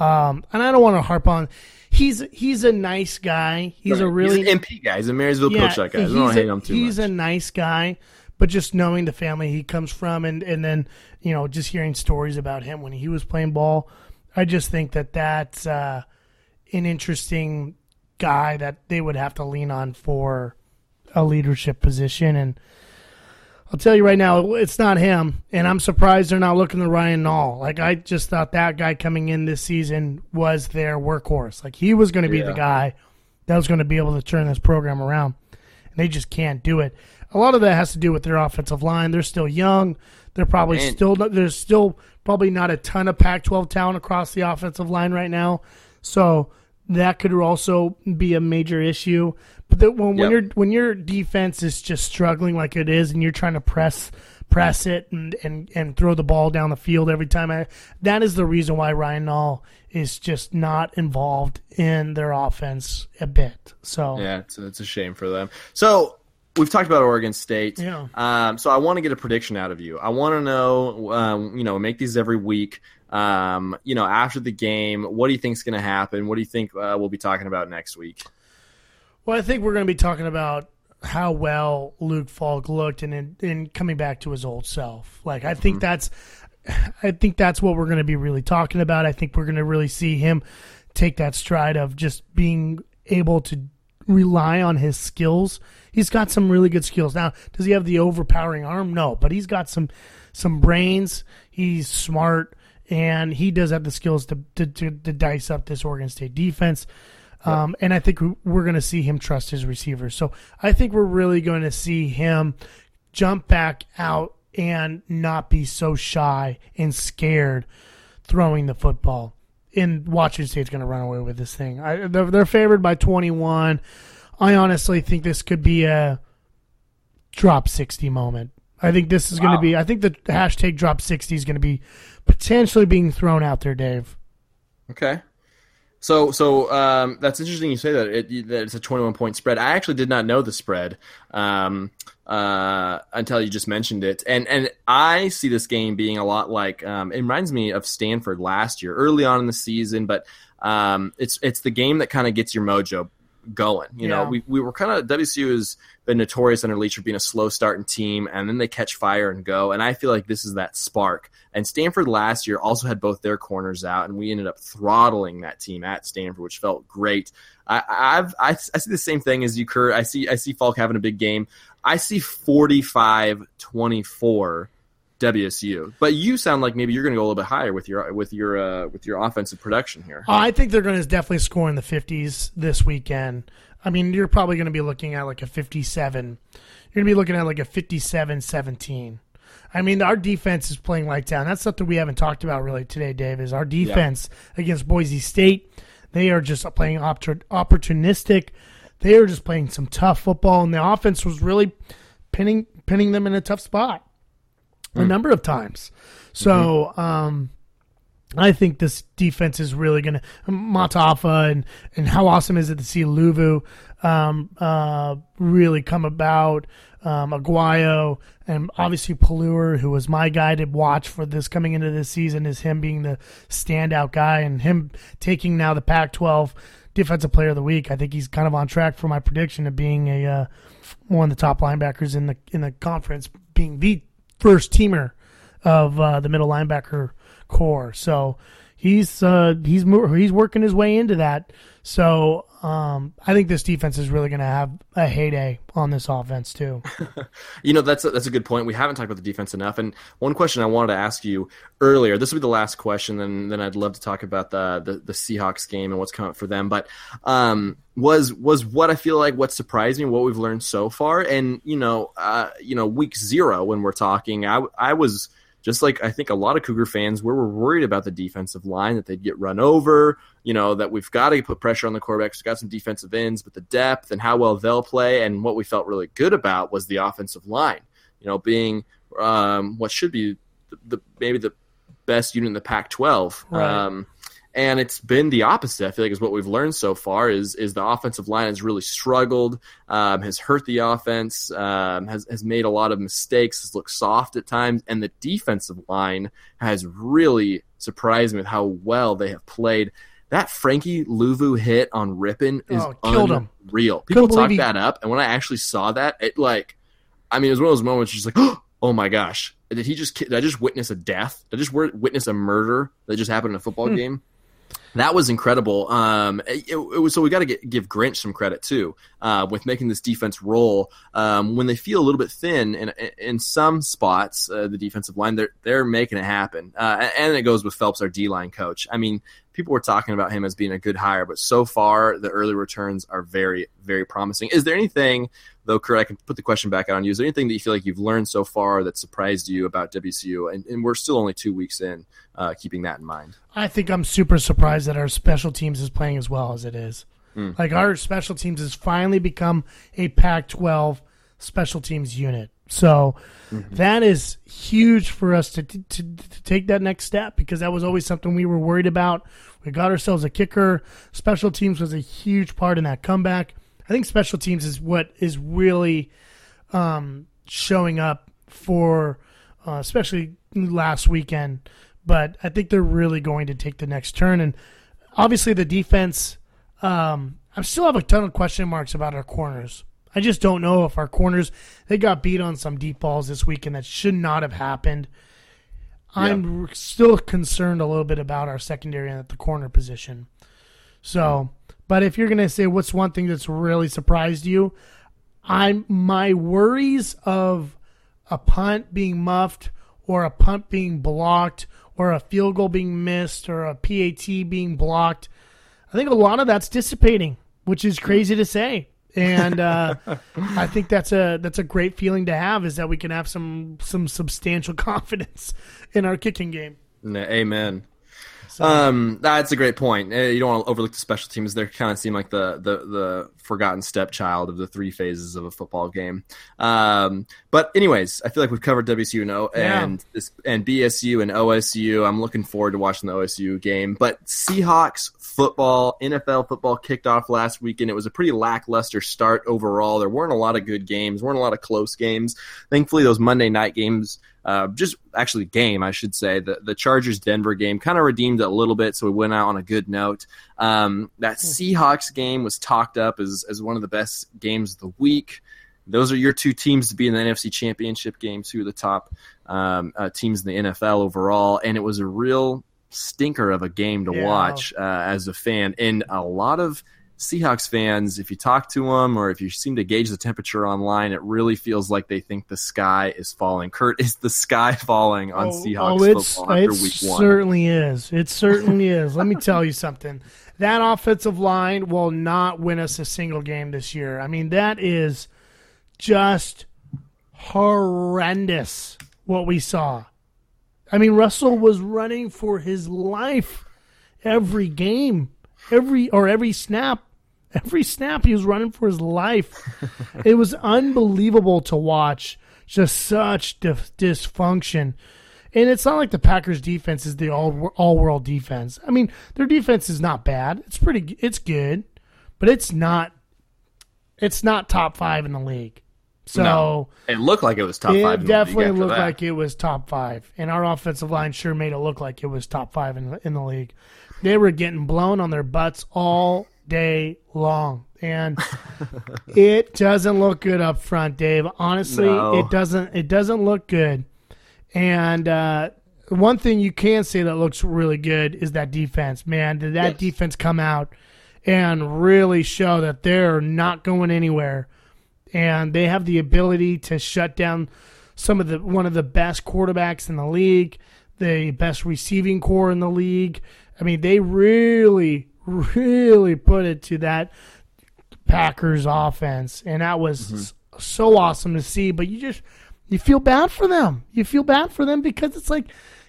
um, and I don't want to harp on. He's he's a nice guy. He's a really he's an MP guy. He's a Marysville Pilchuck guy. I don't he's want to a- hate him too He's much. a nice guy, but just knowing the family he comes from, and and then you know just hearing stories about him when he was playing ball, I just think that that's uh, an interesting guy that they would have to lean on for a leadership position. And I'll tell you right now, it's not him, and I'm surprised they're not looking to Ryan Nall. Like I just thought that guy coming in this season was their workhorse. Like he was going to be the guy that was going to be able to turn this program around. And they just can't do it. A lot of that has to do with their offensive line. They're still young. They're probably And- still there's still probably not a ton of Pac-12 talent across the offensive line right now. So that could also be a major issue. But the, when, when your when your defense is just struggling like it is, and you're trying to press press it and, and, and throw the ball down the field every time, I, that is the reason why Ryan Nall is just not involved in their offense a bit. So Yeah, it's, it's a shame for them. So we've talked about Oregon State. Yeah. Um, so I want to get a prediction out of you. I want to know, um, you know, make these every week. Um, you know, after the game, what do you think is going to happen? What do you think uh, we'll be talking about next week? Well, I think we're going to be talking about how well Luke Falk looked and and coming back to his old self. Like I think mm-hmm. that's I think that's what we're going to be really talking about. I think we're going to really see him take that stride of just being able to rely on his skills. He's got some really good skills. Now, does he have the overpowering arm? No, but he's got some some brains. He's smart and he does have the skills to to, to, to dice up this Oregon State defense. Um, and I think we're going to see him trust his receivers. So I think we're really going to see him jump back out and not be so shy and scared throwing the football. And Washington State's going to run away with this thing. I, they're, they're favored by 21. I honestly think this could be a drop 60 moment. I think this is wow. going to be. I think the hashtag drop 60 is going to be potentially being thrown out there, Dave. Okay. So, so um, that's interesting. You say that, it, that it's a 21 point spread. I actually did not know the spread um, uh, until you just mentioned it, and and I see this game being a lot like um, it reminds me of Stanford last year, early on in the season. But um, it's it's the game that kind of gets your mojo going. You yeah. know, we, we were kind of WSU has been notorious under Leach for being a slow starting team, and then they catch fire and go. And I feel like this is that spark. And Stanford last year also had both their corners out, and we ended up throttling that team at Stanford, which felt great. I, I've I, I see the same thing as you, Kurt. I see I see Falk having a big game. I see 45-24 WSU. But you sound like maybe you're going to go a little bit higher with your with your uh, with your offensive production here. Uh, I think they're going to definitely score in the 50s this weekend. I mean, you're probably going to be looking at like a 57. You're going to be looking at like a 57-17. I mean, our defense is playing lights down. That's something we haven't talked about really today, Dave. Is our defense yeah. against Boise State? They are just playing opportunistic. They are just playing some tough football, and the offense was really pinning pinning them in a tough spot a hmm. number of times. So mm-hmm. um, I think this defense is really going to Mata'afa and and how awesome is it to see Luvu um, uh, really come about. Um, Aguayo and obviously Pelluer, who was my guy to watch for this coming into this season, is him being the standout guy and him taking now the Pac-12 Defensive Player of the Week. I think he's kind of on track for my prediction of being a uh, one of the top linebackers in the in the conference, being the first teamer of uh, the middle linebacker core. So he's uh, he's he's working his way into that. So um, I think this defense is really going to have a heyday on this offense too. you know that's a, that's a good point. We haven't talked about the defense enough. And one question I wanted to ask you earlier. This will be the last question, and then I'd love to talk about the the, the Seahawks game and what's coming up for them. But um, was was what I feel like what surprised me, what we've learned so far, and you know, uh, you know, week zero when we're talking, I I was just like I think a lot of Cougar fans, we were worried about the defensive line that they'd get run over. You know that we've got to put pressure on the quarterbacks. We've got some defensive ends, but the depth and how well they'll play, and what we felt really good about was the offensive line. You know, being um, what should be the, the, maybe the best unit in the Pac-12. Right. Um, and it's been the opposite. I feel like is what we've learned so far is is the offensive line has really struggled, um, has hurt the offense, um, has has made a lot of mistakes, has looked soft at times, and the defensive line has really surprised me with how well they have played. That Frankie Luvu hit on Rypien is oh, unreal. People talk he... that up, and when I actually saw that, it like, I mean, it was one of those moments just like, oh my gosh, did he just did I just witness a death? Did I just witness a murder that just happened in a football hmm. game? That was incredible. Um, it, it was, so we got to give Grinch some credit too uh, with making this defense roll um, when they feel a little bit thin in, in some spots. Uh, the defensive line they're they're making it happen, uh, and it goes with Phelps, our D line coach. I mean, people were talking about him as being a good hire, but so far the early returns are very very promising. Is there anything though, Kurt? I can put the question back on you. Is there anything that you feel like you've learned so far that surprised you about WSU? And, and we're still only two weeks in uh, keeping that in mind. I think I'm super surprised that our special teams is playing as well as it is. Mm. Like our special teams has finally become a Pac-12 special teams unit. So mm-hmm. that is huge for us to, to, to take that next step because that was always something we were worried about. We got ourselves a kicker. Special teams was a huge part in that comeback. I think special teams is what is really um, showing up for, uh, especially last weekend but I think they're really going to take the next turn. And obviously, the defense. Um, I still have a ton of question marks about our corners. I just don't know if our corners they got beat on some deep balls this weekend that should not have happened. I'm still concerned a little bit about our secondary at the corner position. So, but if you're gonna say what's one thing that's really surprised you, I'm my worries of a punt being muffed or a punt being blocked or a field goal being missed or a PAT being blocked. I think a lot of that's dissipating, which is crazy to say. And uh, I think that's a that's a great feeling to have is that we can have some some substantial confidence in our kicking game. N- Amen. Um, that's a great point. Uh, You don't want to overlook the special teams. They kind of seem like the, the the forgotten stepchild of the three phases of a football game. Um, but anyways, I feel like we've covered WSU and, o- Yeah. and this and BSU and OSU. I'm looking forward to watching the OSU game. But Seahawks football, NFL football kicked off last weekend. It was a pretty lackluster start overall. There weren't a lot of good games, weren't a lot of close games. Thankfully, those Monday night games uh, just actually game, I should say. The the Chargers Denver game kind of redeemed it a little bit, so we went out on a good note. Um, that Seahawks game was talked up as as one of the best games of the week. Those are your two teams to be in the NFC Championship game, two of the top um, uh, teams in the NFL overall, and it was a real stinker of a game to Yeah. watch uh, as a fan. And a lot of Seahawks fans, if you talk to them or if you seem to gauge the temperature online, it really feels like they think the sky is falling. Kurt, is the sky falling on oh, oh, Seahawks oh, it's, football after week one? It certainly is. It certainly is. Let me tell you something. That offensive line will not win us a single game this year. I mean, that is just horrendous what we saw. I mean, Russell was running for his life every game, every or every snap. Every snap he was running for his life. it was unbelievable to watch. Just such dif- dysfunction. And it's not like the Packers defense is the all all world defense. I mean, their defense is not bad. It's pretty it's good, but it's not it's not top 5 in the league. So No. It looked like it was top it five. league definitely looked that. like it was top five, and our offensive line sure made it look like it was top five in the, in the league. They were getting blown on their butts all day long, and it doesn't look good up front, Dave. Honestly, No. it doesn't. It doesn't look good. And uh, one thing you can say that looks really good is that defense. Man, did that Yes. defense come out and really show that they're not going anywhere? and they have the ability to shut down some of the one of the best quarterbacks in the league, the best receiving core in the league. I mean, they really, really put it to that Packers offense, and that was mm-hmm. s- so awesome to see. But you just you feel bad for them. You feel bad for them because it's like,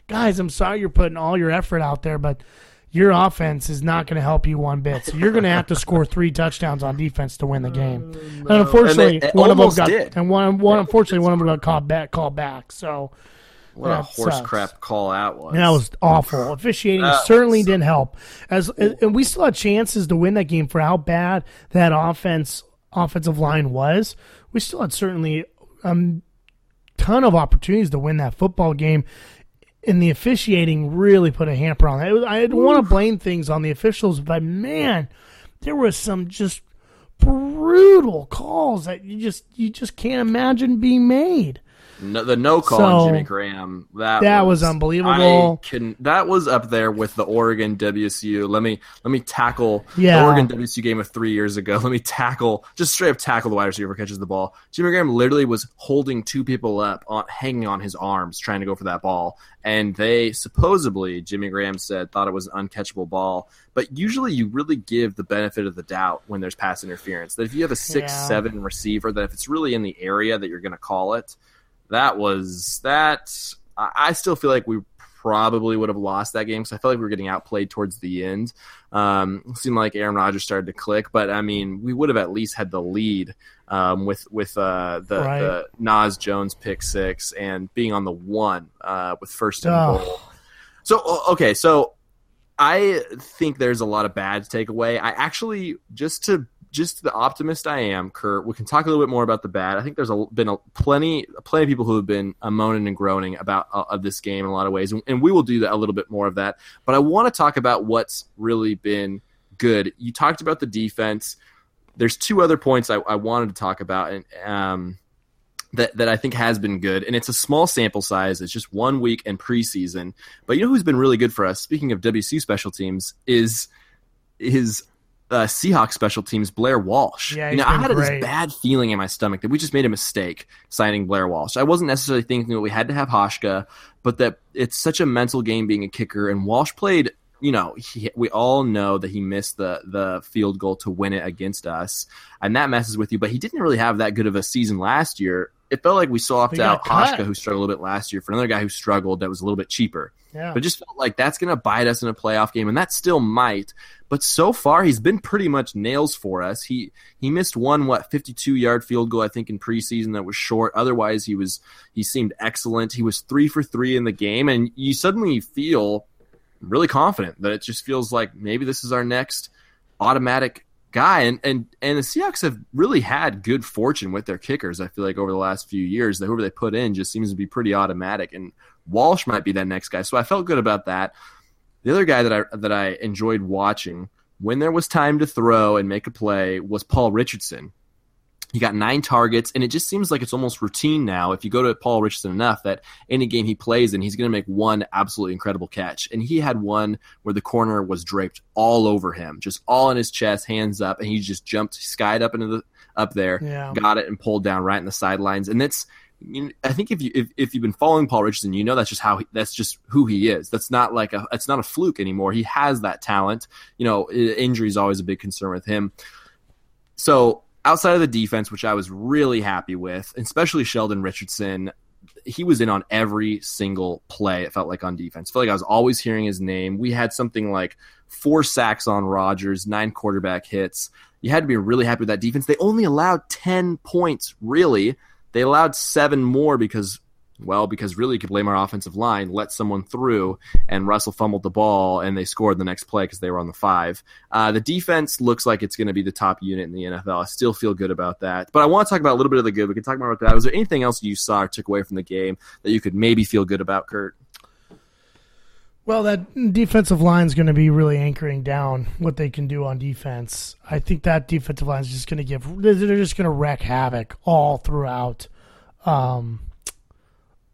guys, I'm sorry you're putting all your effort out there, but your offense is not going to help you one bit. So you're going to have to score three touchdowns on defense to win the game. And unfortunately, And they- one of them got did. and one, one unfortunately one of them got called back. Called back. So what a horse sucks. crap call out was. and that was awful. Officiating That certainly didn't help. As and we still had chances to win that game for how bad that offense offensive line was. We still had certainly a ton of opportunities to win that football game. And the officiating really put a hamper on that. I don't want to blame things on the officials, but man, there was some just brutal calls that you just you just can't imagine being made. No, the no call So, on Jimmy Graham. That that was, was unbelievable. Can, that was up there with the Oregon WSU. Let me let me tackle Yeah. the Oregon WSU game of three years ago. Let me tackle just straight up tackle the wide receiver catches the ball. Jimmy Graham literally was holding two people up, on, hanging on his arms, trying to go for that ball, and they supposedly Jimmy Graham said thought it was an uncatchable ball. But usually, you really give the benefit of the doubt when there's pass interference. That if you have a six Yeah. seven receiver, that if it's really in the area that you're going to call it that was that. I still feel like we probably would have lost that game because I felt like we were getting outplayed towards the end. Um, seemed like Aaron Rodgers started to click, but I mean, we would have at least had the lead um, with with uh, the, Right. the Nas Jones pick six and being on the one uh, with first and Oh. goal. So okay, so I think there's a lot of bad to take away. I actually just to just the optimist I am, Kurt, we can talk a little bit more about the bad. I think there's a, been a, plenty, plenty of people who have been moaning and groaning about uh, of this game in a lot of ways, and, and we will do that a little bit more of that. But I want to talk about what's really been good. You talked about the defense. There's two other points I, I wanted to talk about, and um, that that I think has been good, and it's a small sample size. It's just one week and preseason. But you know who's been really good for us? Speaking of WC special teams, is is uh, Seahawks special teams, Blair Walsh. Yeah, you know, I had great. this bad feeling in my stomach that we just made a mistake signing Blair Walsh. I wasn't necessarily thinking that we had to have Hauschka, but that it's such a mental game being a kicker. And Walsh played. You know, he, we all know that he missed the the field goal to win it against us, and that messes with you. But he didn't really have that good of a season last year. It felt like we swapped got out. Hauschka, who struggled a little bit last year, for another guy who struggled that was a little bit cheaper. Yeah. But just felt like that's going to bite us in a playoff game, and that still might. But so far, he's been pretty much nails for us. He he missed one what fifty two yard field goal I think in preseason that was short. Otherwise, he was he seemed excellent. He was three for three in the game, and you suddenly feel really confident that it just feels like maybe this is our next automatic guy. And and and the Seahawks have really had good fortune with their kickers. I feel like over the last few years, whoever they put in just seems to be pretty automatic. And Walsh might be that next guy. So I felt good about that. The other guy that I that I enjoyed watching when there was time to throw and make a play was Paul Richardson. He got nine targets, and it just seems like it's almost routine now. If you go to Paul Richardson enough, that any game he plays in, he's going to make one absolutely incredible catch. And he had one where the corner was draped all over him, just all in his chest, hands up, and he just jumped, skied up into the up there, Yeah. got it, and pulled down right in the sidelines. And that's, I think if you if, if you've been following Paul Richardson, you know that's just how he, that's just who he is. That's not like a it's not a fluke anymore. He has that talent. You know, injury is always a big concern with him. So outside of the defense, which I was really happy with, especially Sheldon Richardson, he was in on every single play. It felt like on defense. I felt like I was always hearing his name. We had something like four sacks on Rodgers, nine quarterback hits. You had to be really happy with that defense. They only allowed ten points. Really, they allowed seven more because. Well, because really you could blame our offensive line, let someone through, and Russell fumbled the ball, and they scored the next play because they were on the five. Uh, the defense looks like it's going to be the top unit in the NFL. I still feel good about that. But I want to talk about a little bit of the good. We can talk more about that. Was there anything else you saw or took away from the game that you could maybe feel good about, Kurt? Well, that defensive line is going to be really anchoring down what they can do on defense. I think that defensive line is just going to give. They're just going to wreak havoc all throughout, um,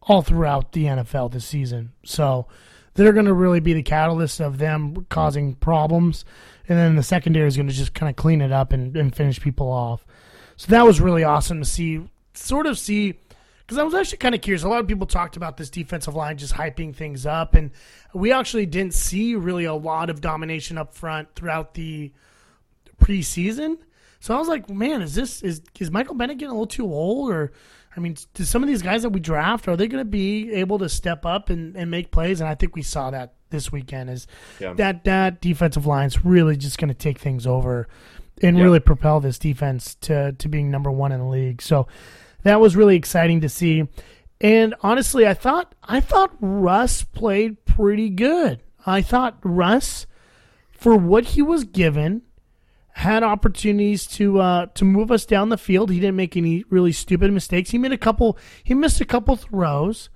all throughout the NFL this season. So they're going to really be the catalyst of them causing problems, and then the secondary is going to just kind of clean it up and, and finish people off. So that was really awesome to see. Sort of see because I was actually kind of curious. A lot of people talked about this defensive line just hyping things up, and we actually didn't see really a lot of domination up front throughout the preseason. So I was like, man, is this is is Michael Bennett getting a little too old, or I mean, do some of these guys that we draft are they going to be able to step up and, and make plays? And I think we saw that this weekend. Is Yeah. that that defensive line's really just going to take things over and Yeah. really propel this defense to to being number one in the league. So that was really exciting to see. And honestly, I thought I thought Russ played pretty good. I thought Russ, for what he was given, had opportunities to uh, to move us down the field. He didn't make any really stupid mistakes. He made a couple. He missed a couple throws.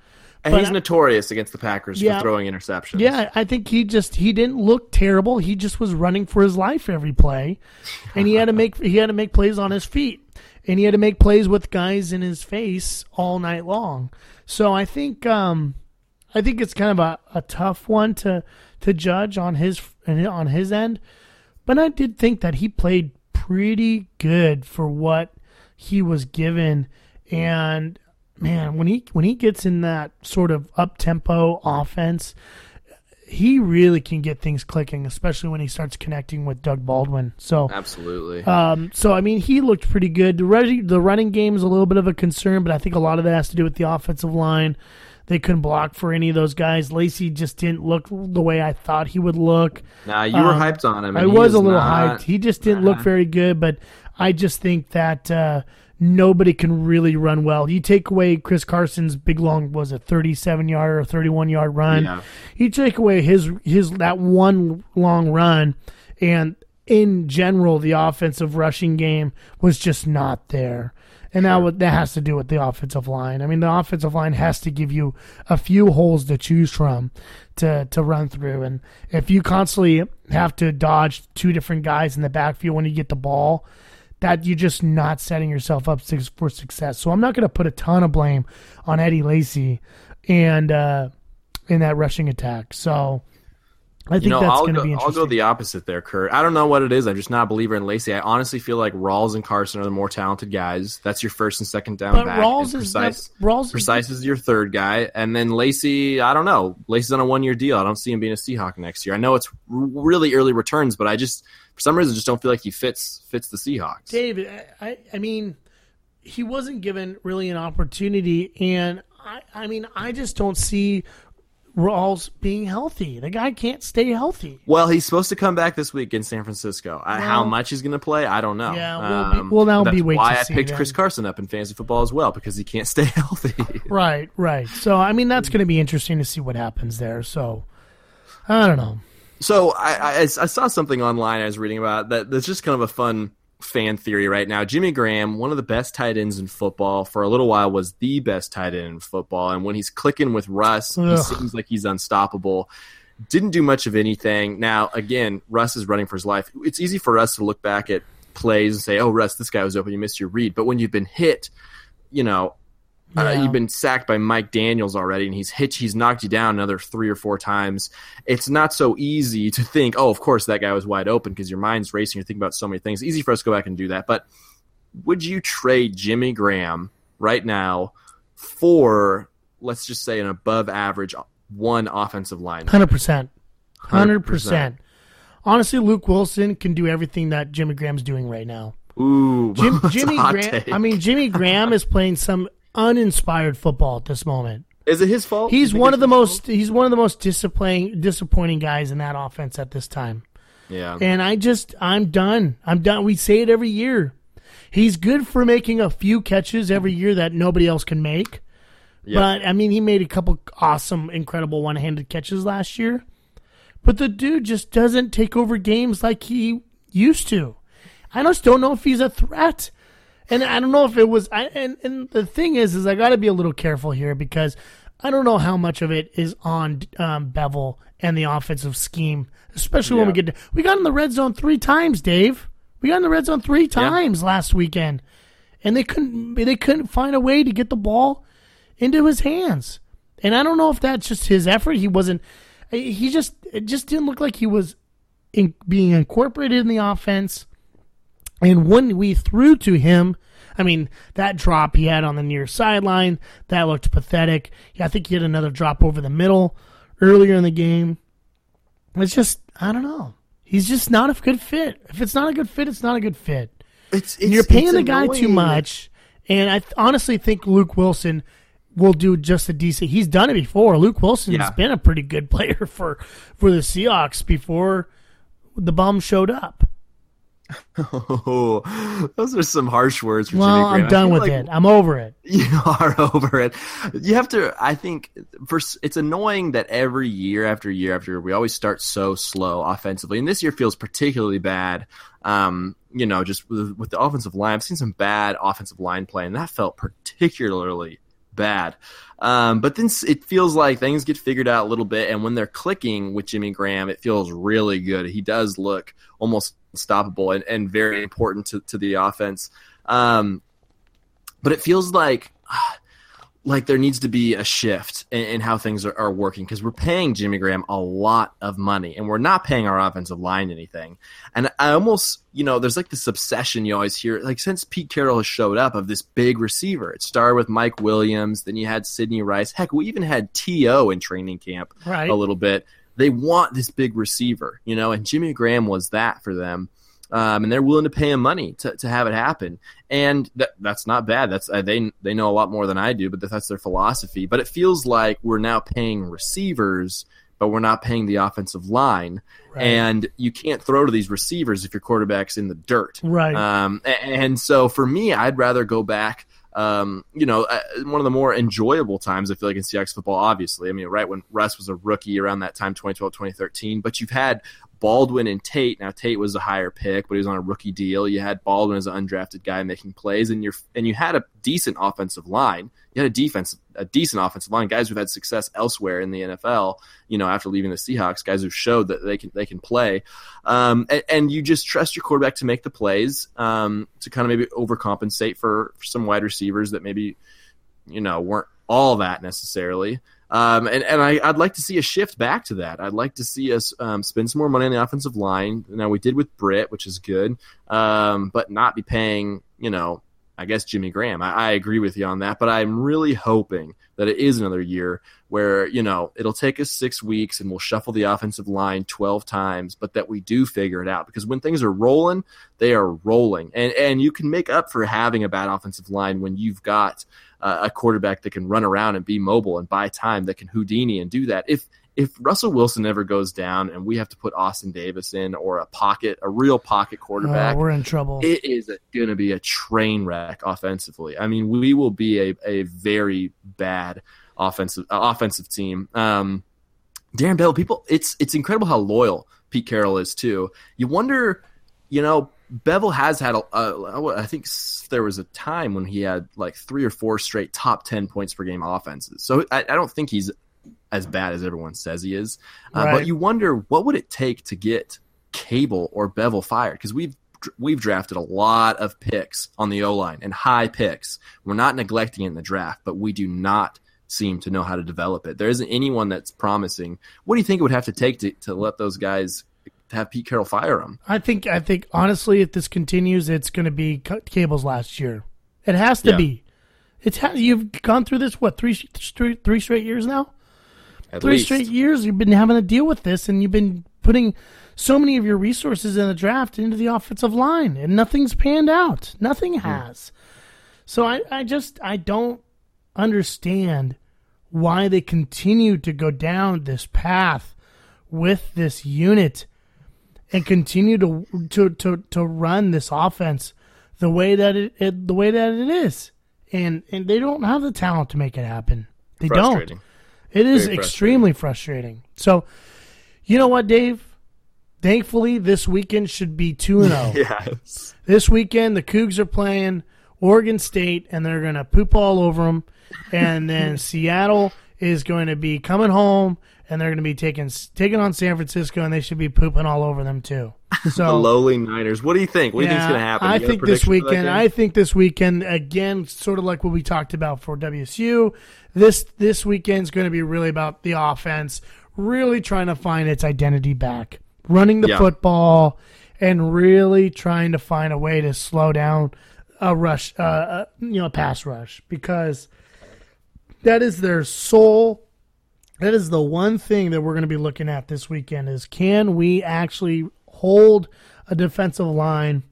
And he's I- notorious against the Packers Yeah. for throwing interceptions. Yeah, I think he just he didn't look terrible. He just was running for his life every play, and he had to make he had to make plays on his feet, and he had to make plays with guys in his face all night long. So I think um, I think it's kind of a, a tough one to to judge on his on his end, but I did think that he played pretty good for what he was given, and man, when he when he gets in that sort of up tempo offense, he really can get things clicking, especially when he starts connecting with Doug Baldwin. So, Absolutely. um, so I mean, he looked pretty good. The running, the running game is a little bit of a concern, but I think a lot of that has to do with the offensive line. They couldn't block for any of those guys. Lacy just didn't look the way I thought he would look. now you were um, hyped on him. I was a little not- hyped. He just didn't look very good, but I just think that uh, nobody can really run well. You take away Chris Carson's big long was a 37 yard or 31 yard run. Yeah. You take away his his that one long run, and in general, the offensive rushing game was just not there. And that, would, that has to do with the offensive line. I mean, the offensive line has to give you a few holes to choose from to, to run through. And if you constantly have to dodge two different guys in the backfield when you get the ball, that you're just not setting yourself up for success. So I'm not going to put a ton of blame on Eddie Lacy and uh, in that rushing attack. So I think you know, that's I'll going to go, I'll go the opposite there, Kurt. I don't know what it is. I'm just not a believer in Lacy. I honestly feel like Rawls and Carson are the more talented guys. That's your first and second down but back. Rawls is Prosise. Rawls Prosise is your third guy, and then Lacy. I don't know. Lacy's on a one-year deal. I don't see him being a Seahawk next year. I know it's really early returns, but I just, for some reason, just don't feel like he fits fits the Seahawks. David, I, I mean, he wasn't given really an opportunity, and I, I mean, I just don't see Rawls being healthy. The guy can't stay healthy. Well, he's supposed to come back this week in San Francisco. I, how much he's going to play, I don't know. Yeah, we'll be- Um, we'll now that's be waiting why I picked then. Chris Carson up in fantasy football as well because he can't stay healthy. Right, right. So, I mean, that's going to be interesting to see what happens there. So, I don't know. So I, I, I saw something online I was reading about that that's just kind of a fun fan theory right now. Jimmy Graham, one of the best tight ends in football, for a little while was the best tight end in football. And when he's clicking with Russ, he seems like he's unstoppable. Didn't do much of anything. Now, again, Russ is running for his life. It's easy for us to look back at plays and say, oh, Russ, this guy was open. You missed your read. But when you've been hit, you know, uh, Yeah. you've been sacked by Mike Daniels already, and he's hit, he's knocked you down another three or four times. It's not so easy to think, oh, of course that guy was wide open because your mind's racing. You're thinking about so many things. Easy for us to go back and do that. But would you trade Jimmy Graham right now for, let's just say, an above average one offensive line? Hundred percent, hundred 100%. Honestly, Luke Wilson can do everything that Jimmy Graham's doing right now. Ooh, Jim, Jimmy Graham. take. I mean, Jimmy Graham is playing some uninspired football at this moment. is it his fault? He's one of the most. He's one of the most disappointing, disappointing guys in that offense at this time. Yeah. And I just, I'm done. I'm done. We say it every year. He's good for making a few catches every year that nobody else can make. Yeah. But I mean, he made a couple awesome, incredible one-handed catches last year. But the dude just doesn't take over games like he used to. I just don't know if he's a threat. And I don't know if it was. I, and and the thing is, is I got to be a little careful here because I don't know how much of it is on um, Bevell and the offensive scheme, especially when we get. To, we got in the red zone three times, Dave. We got in the red zone three times last weekend, and they couldn't. They couldn't find a way to get the ball into his hands. And I don't know if that's just his effort. He wasn't. He just. It just didn't look like he was in, being incorporated in the offense. And when we threw to him, I mean, that drop he had on the near sideline, that looked pathetic. Yeah, I think he had another drop over the middle earlier in the game. It's just, I don't know. He's just not a good fit. If it's not a good fit, it's not a good fit. It's, And you're paying it's the guy too much. And I th- honestly think Luke Wilson will do just a decent. He's done it before. Luke Wilson's Yeah. been a pretty good player for for the Seahawks before the bum showed up. Oh, those are some harsh words for Well, Jimmy Graham. I'm done with like it. I'm over it. You are over it. You have to. I think first, it's annoying that every year after year after year, we always start so slow offensively, and this year feels particularly bad. Um, you know, just with, with the offensive line, I've seen some bad offensive line play, and that felt particularly bad. Um, but then it feels like things get figured out a little bit, and when they're clicking with Jimmy Graham, it feels really good. He does look almost unstoppable and, and very important to, to the offense. Um, but it feels like like there needs to be a shift in, in how things are, are working because we're paying Jimmy Graham a lot of money and we're not paying our offensive line anything. And I almost, you know, there's like this obsession you always hear, like since Pete Carroll has showed up of this big receiver. It started with Mike Williams, then you had Sidney Rice. Heck, we even had T.O. in training camp Right. a little bit. They want this big receiver, you know, and Jimmy Graham was that for them. Um, and they're willing to pay him money to, to have it happen, and that, that's not bad. That's uh, they they know a lot more than I do, but that's their philosophy. But it feels like we're now paying receivers, but we're not paying the offensive line, Right. and you can't throw to these receivers if your quarterback's in the dirt. Right. Um, a- and so for me, I'd rather go back. Um, you know, uh, one of the more enjoyable times I feel like in CX football, obviously. I mean, right when Russ was a rookie around that time, 2012, 2013, but you've had Baldwin and Tate. Now Tate was a higher pick, but he was on a rookie deal. You had Baldwin as an undrafted guy making plays, and you and you had a decent offensive line. You had a defense, a decent offensive line. Guys who've had success elsewhere in the NFL. You know, after leaving the Seahawks, guys who showed that they can they can play, um, and, and, you just trust your quarterback to make the plays um, to kind of maybe overcompensate for, for some wide receivers that maybe you know weren't all that necessarily. Um, and and I, would like to see a shift back to that. I'd like to see us um, spend some more money on the offensive line. Now we did with Britt, which is good, um, but not be paying, you know, I guess Jimmy Graham. I, I, agree with you on that, but I'm really hoping that it is another year where you know it'll take us six weeks and we'll shuffle the offensive line 12 times, but that we do figure it out because when things are rolling, they are rolling, and and you can make up for having a bad offensive line when you've got uh, a quarterback that can run around and be mobile and buy time that can Houdini and do that. If if Russell Wilson ever goes down and we have to put Austin Davis in or a pocket, a real pocket quarterback, oh, we're in trouble. It is going to be a train wreck offensively. I mean, we will be a, a very bad offensive uh, offensive team. Um, Darrell Bevell, people, it's it's incredible how loyal Pete Carroll is too. You wonder, you know, Bevell has had a, a, I think there was a time when he had like three or four straight top 10 points per game offenses. So I, I don't think he's as bad as everyone says he is. Uh, right. But you wonder what would it take to get Cable or Bevell fired? Because we've we've drafted a lot of picks on the O line and high picks. We're not neglecting it in the draft, but we do not seem to know how to develop it. There isn't anyone that's promising. What do you think it would have to take to, to let those guys have Pete Carroll fire them? I think I think honestly, if this continues, it's going to be Cable's last year. It has to yeah. be. It's ha- you've gone through this what three three, three straight years now. At three least. straight years you've been having to deal with this, and you've been putting so many of your resources in the draft into the offensive line, and nothing's panned out. Nothing has. So I, I just I don't understand why they continue to go down this path with this unit and continue to to to, to run this offense the way that it, it, the way that it is. And and they don't have the talent to make it happen. They don't. It is Very extremely frustrating. So, you know what, Dave? Thankfully, this weekend should be 2 and 0. Yes. This weekend, the Cougs are playing Oregon State, and they're going to poop all over them. And then Seattle is going to be coming home and they're going to be taking taking on San Francisco, and they should be pooping all over them too. So the lowly Niners. What do you think? What yeah, do you think's going to happen? I think this weekend. I think this weekend again, sort of like what we talked about for WSU. This this weekend's going to be really about the offense, really trying to find its identity back, running the yeah. football, and really trying to find a way to slow down a rush, uh, a, uh, you know, a pass rush because that is their sole that is the one thing that we're going to be looking at this weekend is can we actually hold a defensive line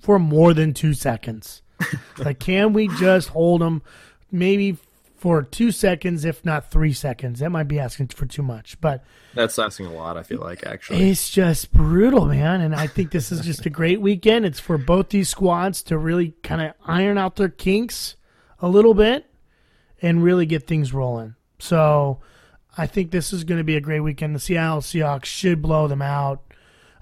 for more than two seconds? like, can we just hold them maybe for two seconds, if not three seconds? That might be asking for too much, but that's asking a lot. I feel like actually, it's just brutal, man. And I think this is just a great weekend. It's for both these squads to really kind of iron out their kinks a little bit and really get things rolling. So I think this is going to be a great weekend. The Seattle Seahawks should blow them out.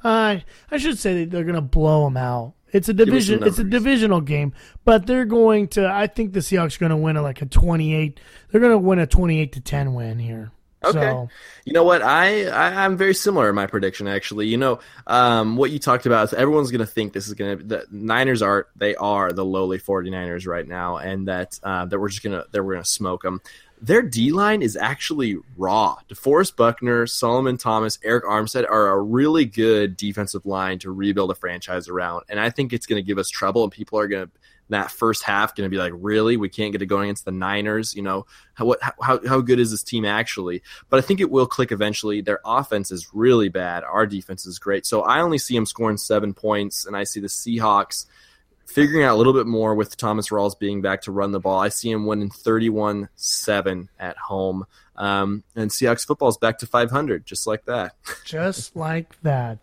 Uh, I should say they're going to blow them out. It's a division. It's a divisional game, but they're going to. I think the Seahawks are going to win a, like a twenty-eight. They're going to win a twenty-eight to ten win here. Okay. So, you know what? I, I am very similar in my prediction. Actually, you know, um, what you talked about is everyone's going to think this is going to. The Niners are they are the lowly 49ers right now, and that uh, that we're just gonna that we're gonna smoke them their D line is actually raw. DeForest Buckner, Solomon Thomas, Arik Armstead are a really good defensive line to rebuild a franchise around. And I think it's going to give us trouble, and people are going to that first half going to be like, really, we can't get it going against the Niners. You know, how, what, how, how good is this team actually? But I think it will click eventually. Their offense is really bad. Our defense is great. So I only see them scoring seven points, and I see the Seahawks figuring out a little bit more with Thomas Rawls being back to run the ball. I see him winning 31 7 at home. Um, and Seahawks football is back to 500, just like that. just like that.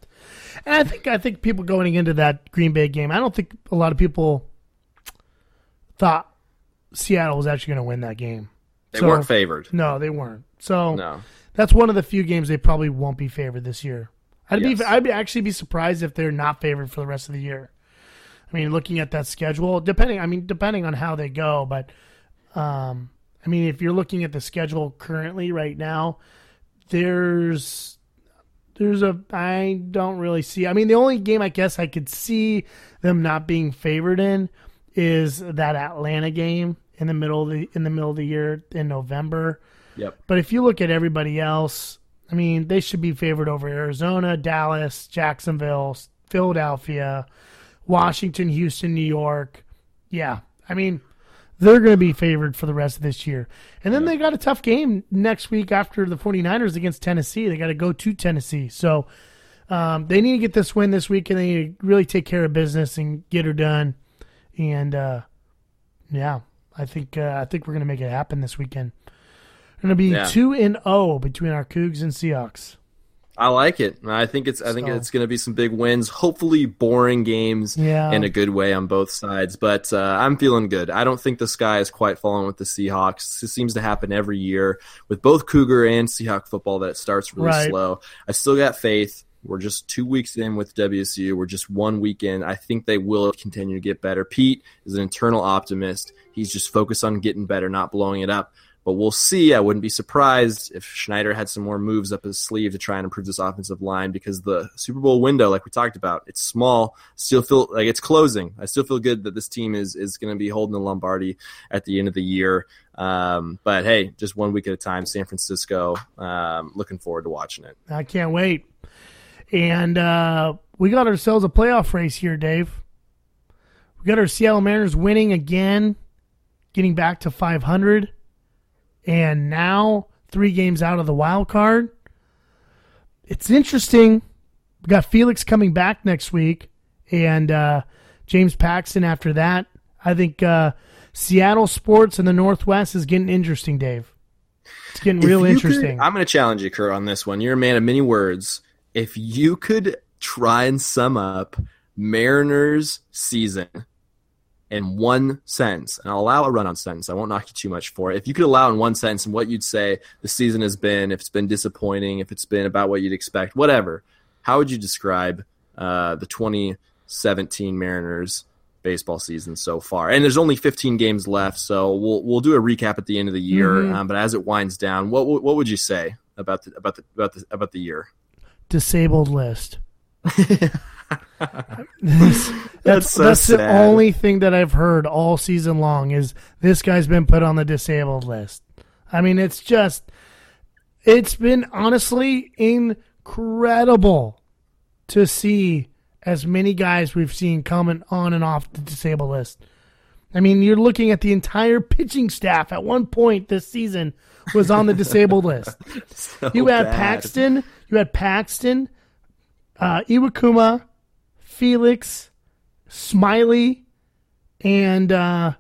And I think I think people going into that Green Bay game, I don't think a lot of people thought Seattle was actually going to win that game. They so, weren't favored. No, they weren't. So no. that's one of the few games they probably won't be favored this year. I'd Yes. be I'd actually be surprised if they're not favored for the rest of the year. I mean, looking at that schedule, depending I mean, depending on how they go, but um I mean, if you're looking at the schedule currently right now, there's there's a I don't really see. I mean, the only game I guess I could see them not being favored in is that Atlanta game in the middle of the in the middle of the year in November. Yep. But if you look at everybody else, I mean, they should be favored over Arizona, Dallas, Jacksonville, Philadelphia, Washington, Houston, New York. Yeah. I mean, they're going to be favored for the rest of this year. And then they got a tough game next week after the 49ers against Tennessee. They got to go to Tennessee. So um, they need to get this win this week and they need to really take care of business and get her done. And uh, yeah, I think uh, I think we're going to make it happen this weekend. Going to be Yeah. two and zero between our Cougs and Seahawks. I like it. I think it's I think So- it's going to be some big wins. Hopefully, boring games Yeah. in a good way on both sides. But uh, I'm feeling good. I don't think the sky is quite falling with the Seahawks. This seems to happen every year with both Cougar and Seahawk football. That starts really Right. slow. I still got faith. We're just two weeks in with WSU. We're just one week in. I think they will continue to get better. Pete is an internal optimist. He's just focused on getting better, not blowing it up. But we'll see. I wouldn't be surprised if Schneider had some more moves up his sleeve to try and improve this offensive line because the Super Bowl window, like we talked about, it's small. Still feel like it's closing. I still feel good that this team is is going to be holding the Lombardi at the end of the year. Um, but hey, just one week at a time. San Francisco. Um, looking forward to watching it. I can't wait. And uh, we got ourselves a playoff race here, Dave. We got our Seattle Mariners winning again, getting back to 500, and now three games out of the wild card. It's interesting. We got Felix coming back next week, and uh, James Paxton after that. I think uh, Seattle sports in the Northwest is getting interesting, Dave. It's getting real If you could- interesting. I'm going to challenge you, Kurt, on this one. You're a man of many words. If you could try and sum up Mariners' season in one sentence, and I'll allow a run-on sentence. I won't knock you too much for it. If you could allow in one sentence and what you'd say the season has been, if it's been disappointing, if it's been about what you'd expect, whatever, how would you describe uh, the 2017 Mariners baseball season so far? And there's only 15 games left, so we'll we'll do a recap at the end of the year. Mhm. Um, but as it winds down, what what what would you say about the about the about the about the year? Disabled list. This- that's so that's the only thing that I've heard all season long is this guy's been put on the disabled list. I mean, it's just it's been honestly incredible to see as many guys we've seen coming on and off the disabled list. I mean, you're looking at the entire pitching staff at one point this season was on the disabled list. So You had bad. Paxton. You had Paxton, uh, Iwakuma, Felix, Smiley, and uh,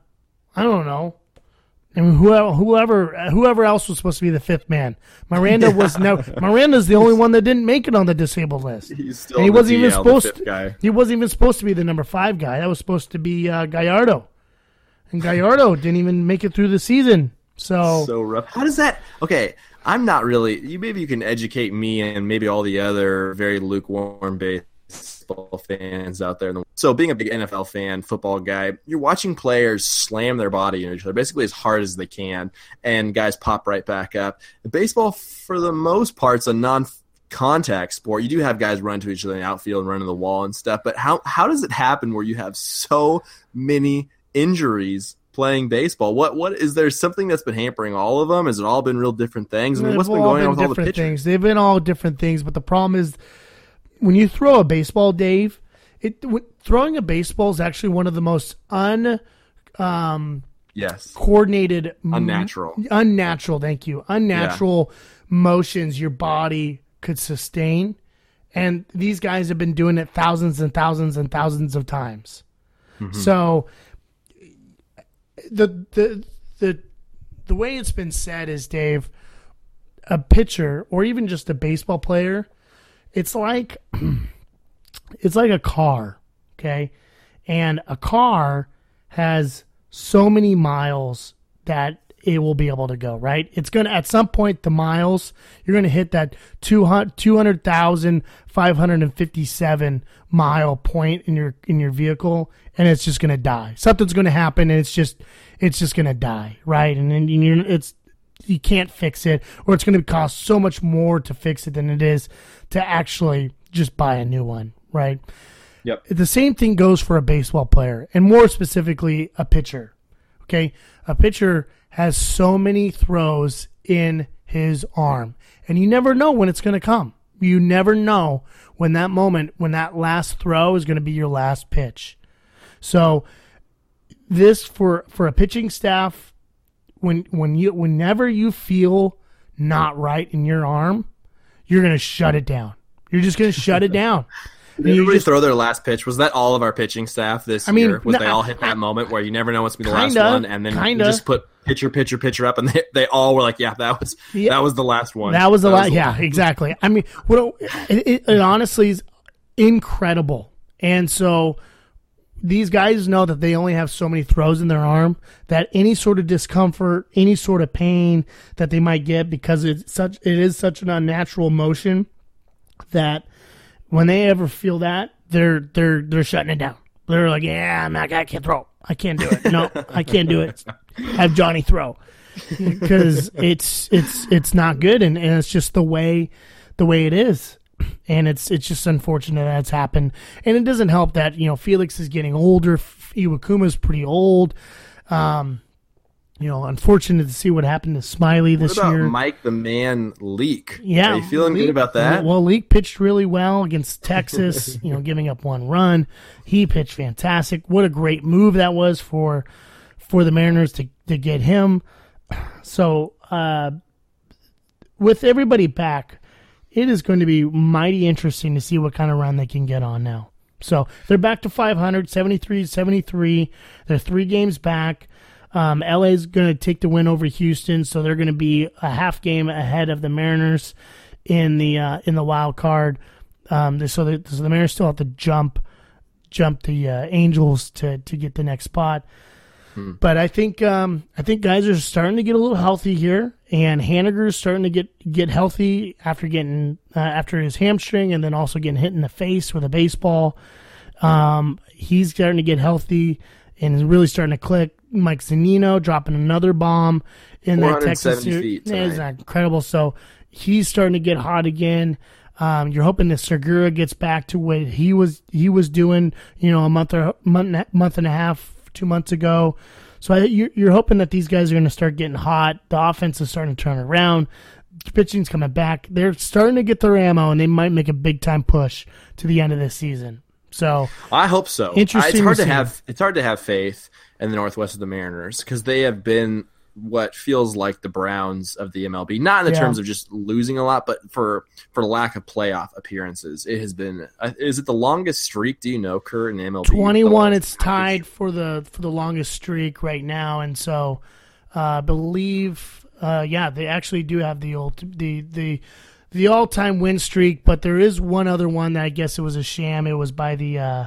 I don't know. And whoever, whoever, whoever else was supposed to be the fifth man. Miranda was no. Miranda's the only one that didn't make it on the disabled list. He's still And he wasn't even DL, the supposed. To, guy. he wasn't even supposed to be the number five guy. That was supposed to be uh, Gallardo, and Gallardo didn't even make it through the season. So, so rough. How does that? Okay, I'm not really. You maybe you can educate me and maybe all the other very lukewarm baseball fans out there. So, being a big NFL fan, football guy, you're watching players slam their body into each other basically as hard as they can, and guys pop right back up. Baseball, for the most part, is a non contact sport. You do have guys run to each other in the outfield and run to the wall and stuff, but how how does it happen where you have so many injuries playing baseball? What what is there something that's been hampering all of them? Has it all been real different things? I mean, what's been going on with all the pitchers? things. They've been all different things, but the problem is when you throw a baseball, Dave. It throwing a baseball is actually one of the most un um, Yes, coordinated, m- Unnatural. unnatural. Thank you, unnatural motions your body could sustain, and these guys have been doing it thousands and thousands and thousands of times. Mm-hmm. So the the the the way it's been said is Dave, a pitcher or even just a baseball player, it's like it's like a car, okay? And a car has so many miles that it will be able to go, right? It's going to, at some point, the miles, you're going to hit that 200 200,557 mile point in your, in your vehicle and it's just going to die. Something's going to happen and it's just, it's just going to die, right? And then you're, it's, you can't fix it or it's going to cost so much more to fix it than it is to actually just buy a new one, right? Yep. The same thing goes for a baseball player and more specifically a pitcher. Okay? A pitcher has so many throws in his arm and you never know when it's going to come. You never know when that moment when that last throw is going to be your last pitch. So this for for a pitching staff when when you whenever you feel not right in your arm, you're going to shut it down. You're just going to shut it down. Did everybody just, throw their last pitch? Was that all of our pitching staff this I mean, year? Was no, they all hit that I, moment where you never know what's going to be the kinda, last one, and then kinda. you just put pitcher, pitcher, pitcher up, and they, they all were like, "Yeah, that was yeah, that was the last one." That was the last. Yeah, exactly. I mean, what it, it, it honestly is incredible, and so these guys know that they only have so many throws in their arm that any sort of discomfort, any sort of pain that they might get because it's such it is such an unnatural motion that when they ever feel that, they're they're they're shutting it down. They're like, yeah, I'm not, I can't throw. I can't do it. No, I can't do it. Have Johnny throw because it's it's it's not good, and, and it's just the way the way it is, and it's it's just unfortunate that it's happened, and it doesn't help that you know Felix is getting older. Iwakuma's pretty old. Um, you know, unfortunate to see what happened to Smiley this what about year. Mike the Man Leake. Yeah, are you feeling Leake, good about that? Well, Leake pitched really well against Texas. you know, giving up one run, he pitched fantastic. What a great move that was for for the Mariners to to get him. So, uh, with everybody back, it is going to be mighty interesting to see what kind of run they can get on now. So they're back to 500, 73, 73. They're three games back. Um, LA is going to take the win over Houston, so they're going to be a half game ahead of the Mariners in the uh, in the wild card. Um, so, the, so the Mariners still have to jump jump the uh, Angels to to get the next spot. Hmm. But I think um, I think guys are starting to get a little healthy here, and is starting to get get healthy after getting uh, after his hamstring, and then also getting hit in the face with a baseball. Um, he's starting to get healthy and is really starting to click. Mike Zunino dropping another bomb in that Texas feet It's incredible. So he's starting to get hot again. Um, you're hoping that Segura gets back to what he was he was doing, you know, a month or month month and a half, two months ago. So I, you're, you're hoping that these guys are going to start getting hot. The offense is starting to turn around. Pitching's coming back. They're starting to get their ammo, and they might make a big time push to the end of this season. So I hope so. Interesting. It's hard to, to have. It's hard to have faith in the Northwest of the Mariners because they have been what feels like the Browns of the MLB. Not in the yeah. terms of just losing a lot, but for for lack of playoff appearances, it has been. Uh, is it the longest streak? Do you know, Kurt, in MLB? Twenty one. It's tied for the for the longest streak right now, and so uh, I believe, uh, yeah, they actually do have the old the the the all time win streak, but there is one other one that I guess it was a sham. It was by the uh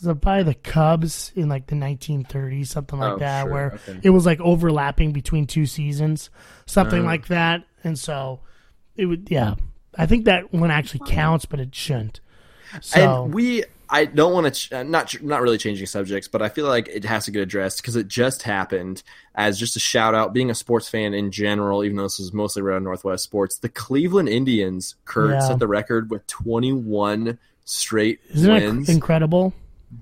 was it by the Cubs in like the 1930s, something like oh, that, sure. where okay. it was like overlapping between two seasons, something uh. like that. And so it would, yeah, I think that one actually counts, but it shouldn't. So and we I don't want to ch- uh, not not really changing subjects, but I feel like it has to get addressed because it just happened. As just a shout out, being a sports fan in general, even though this is mostly around Northwest sports, the Cleveland Indians, Kurt, yeah. set the record with 21 straight Isn't wins. incredible?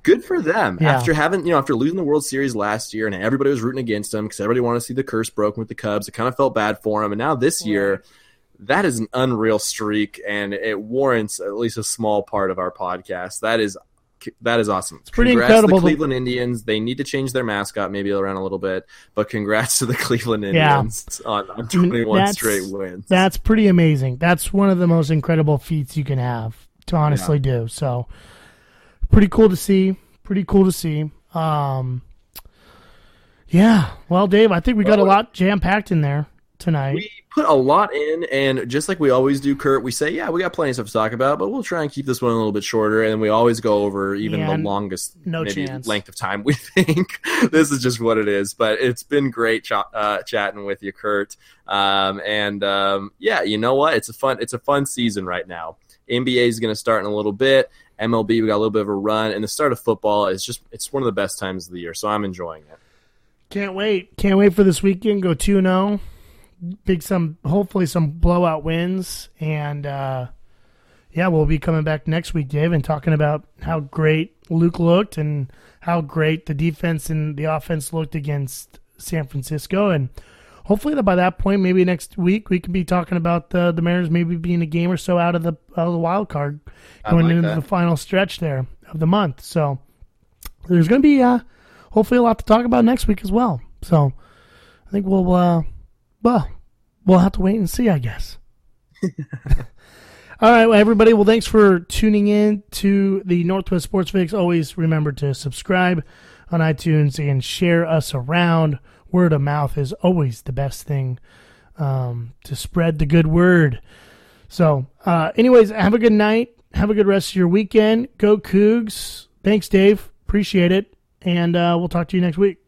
Good for them. Yeah. After having, you know, after losing the World Series last year, and everybody was rooting against them because everybody wanted to see the curse broken with the Cubs, it kind of felt bad for them. And now this year that is an unreal streak, and it warrants at least a small part of our podcast. That is that is awesome. It's pretty congrats incredible. To the Cleveland Indians. They need to change their mascot maybe around a little bit, but congrats to the Cleveland Indians yeah. on, on 21 that's, straight wins. That's pretty amazing. That's one of the most incredible feats you can have to honestly yeah. do. So pretty cool to see. Pretty cool to see. Um, yeah. Well, Dave, I think we got well, a lot jam packed in there tonight. We put a lot in, and just like we always do, Kurt, we say, yeah, we got plenty of stuff to talk about, but we'll try and keep this one a little bit shorter, and we always go over even Yeah, the longest no maybe chance. length of time we think. this is just what it is, but it's been great ch- uh, chatting with you, Kurt. Um, and um, yeah, you know what? It's a fun it's a fun season right now. NBA is going to start in a little bit. MLB we got a little bit of a run, and the start of football is just it's one of the best times of the year. So I'm enjoying it. Can't wait. Can't wait for this weekend. Go 2 0. Big some, hopefully, some blowout wins. And uh, yeah, we'll be coming back next week, Dave, and talking about how great Luke looked and how great the defense and the offense looked against San Francisco. And hopefully, that by that point, maybe next week, we can be talking about the, the Mariners maybe being a game or so out of the, out of the wild card going like into that. the final stretch there of the month. So there's going to be uh, hopefully a lot to talk about next week as well. So I think we'll uh, well we'll have to wait and see, I guess. All right, well, everybody. Well, thanks for tuning in to the Northwest Sports Fix. Always remember to subscribe on iTunes and share us around. Word of mouth is always the best thing um, to spread the good word. So, uh, anyways, have a good night. Have a good rest of your weekend. Go Cougs. Thanks, Dave. Appreciate it. And uh, we'll talk to you next week.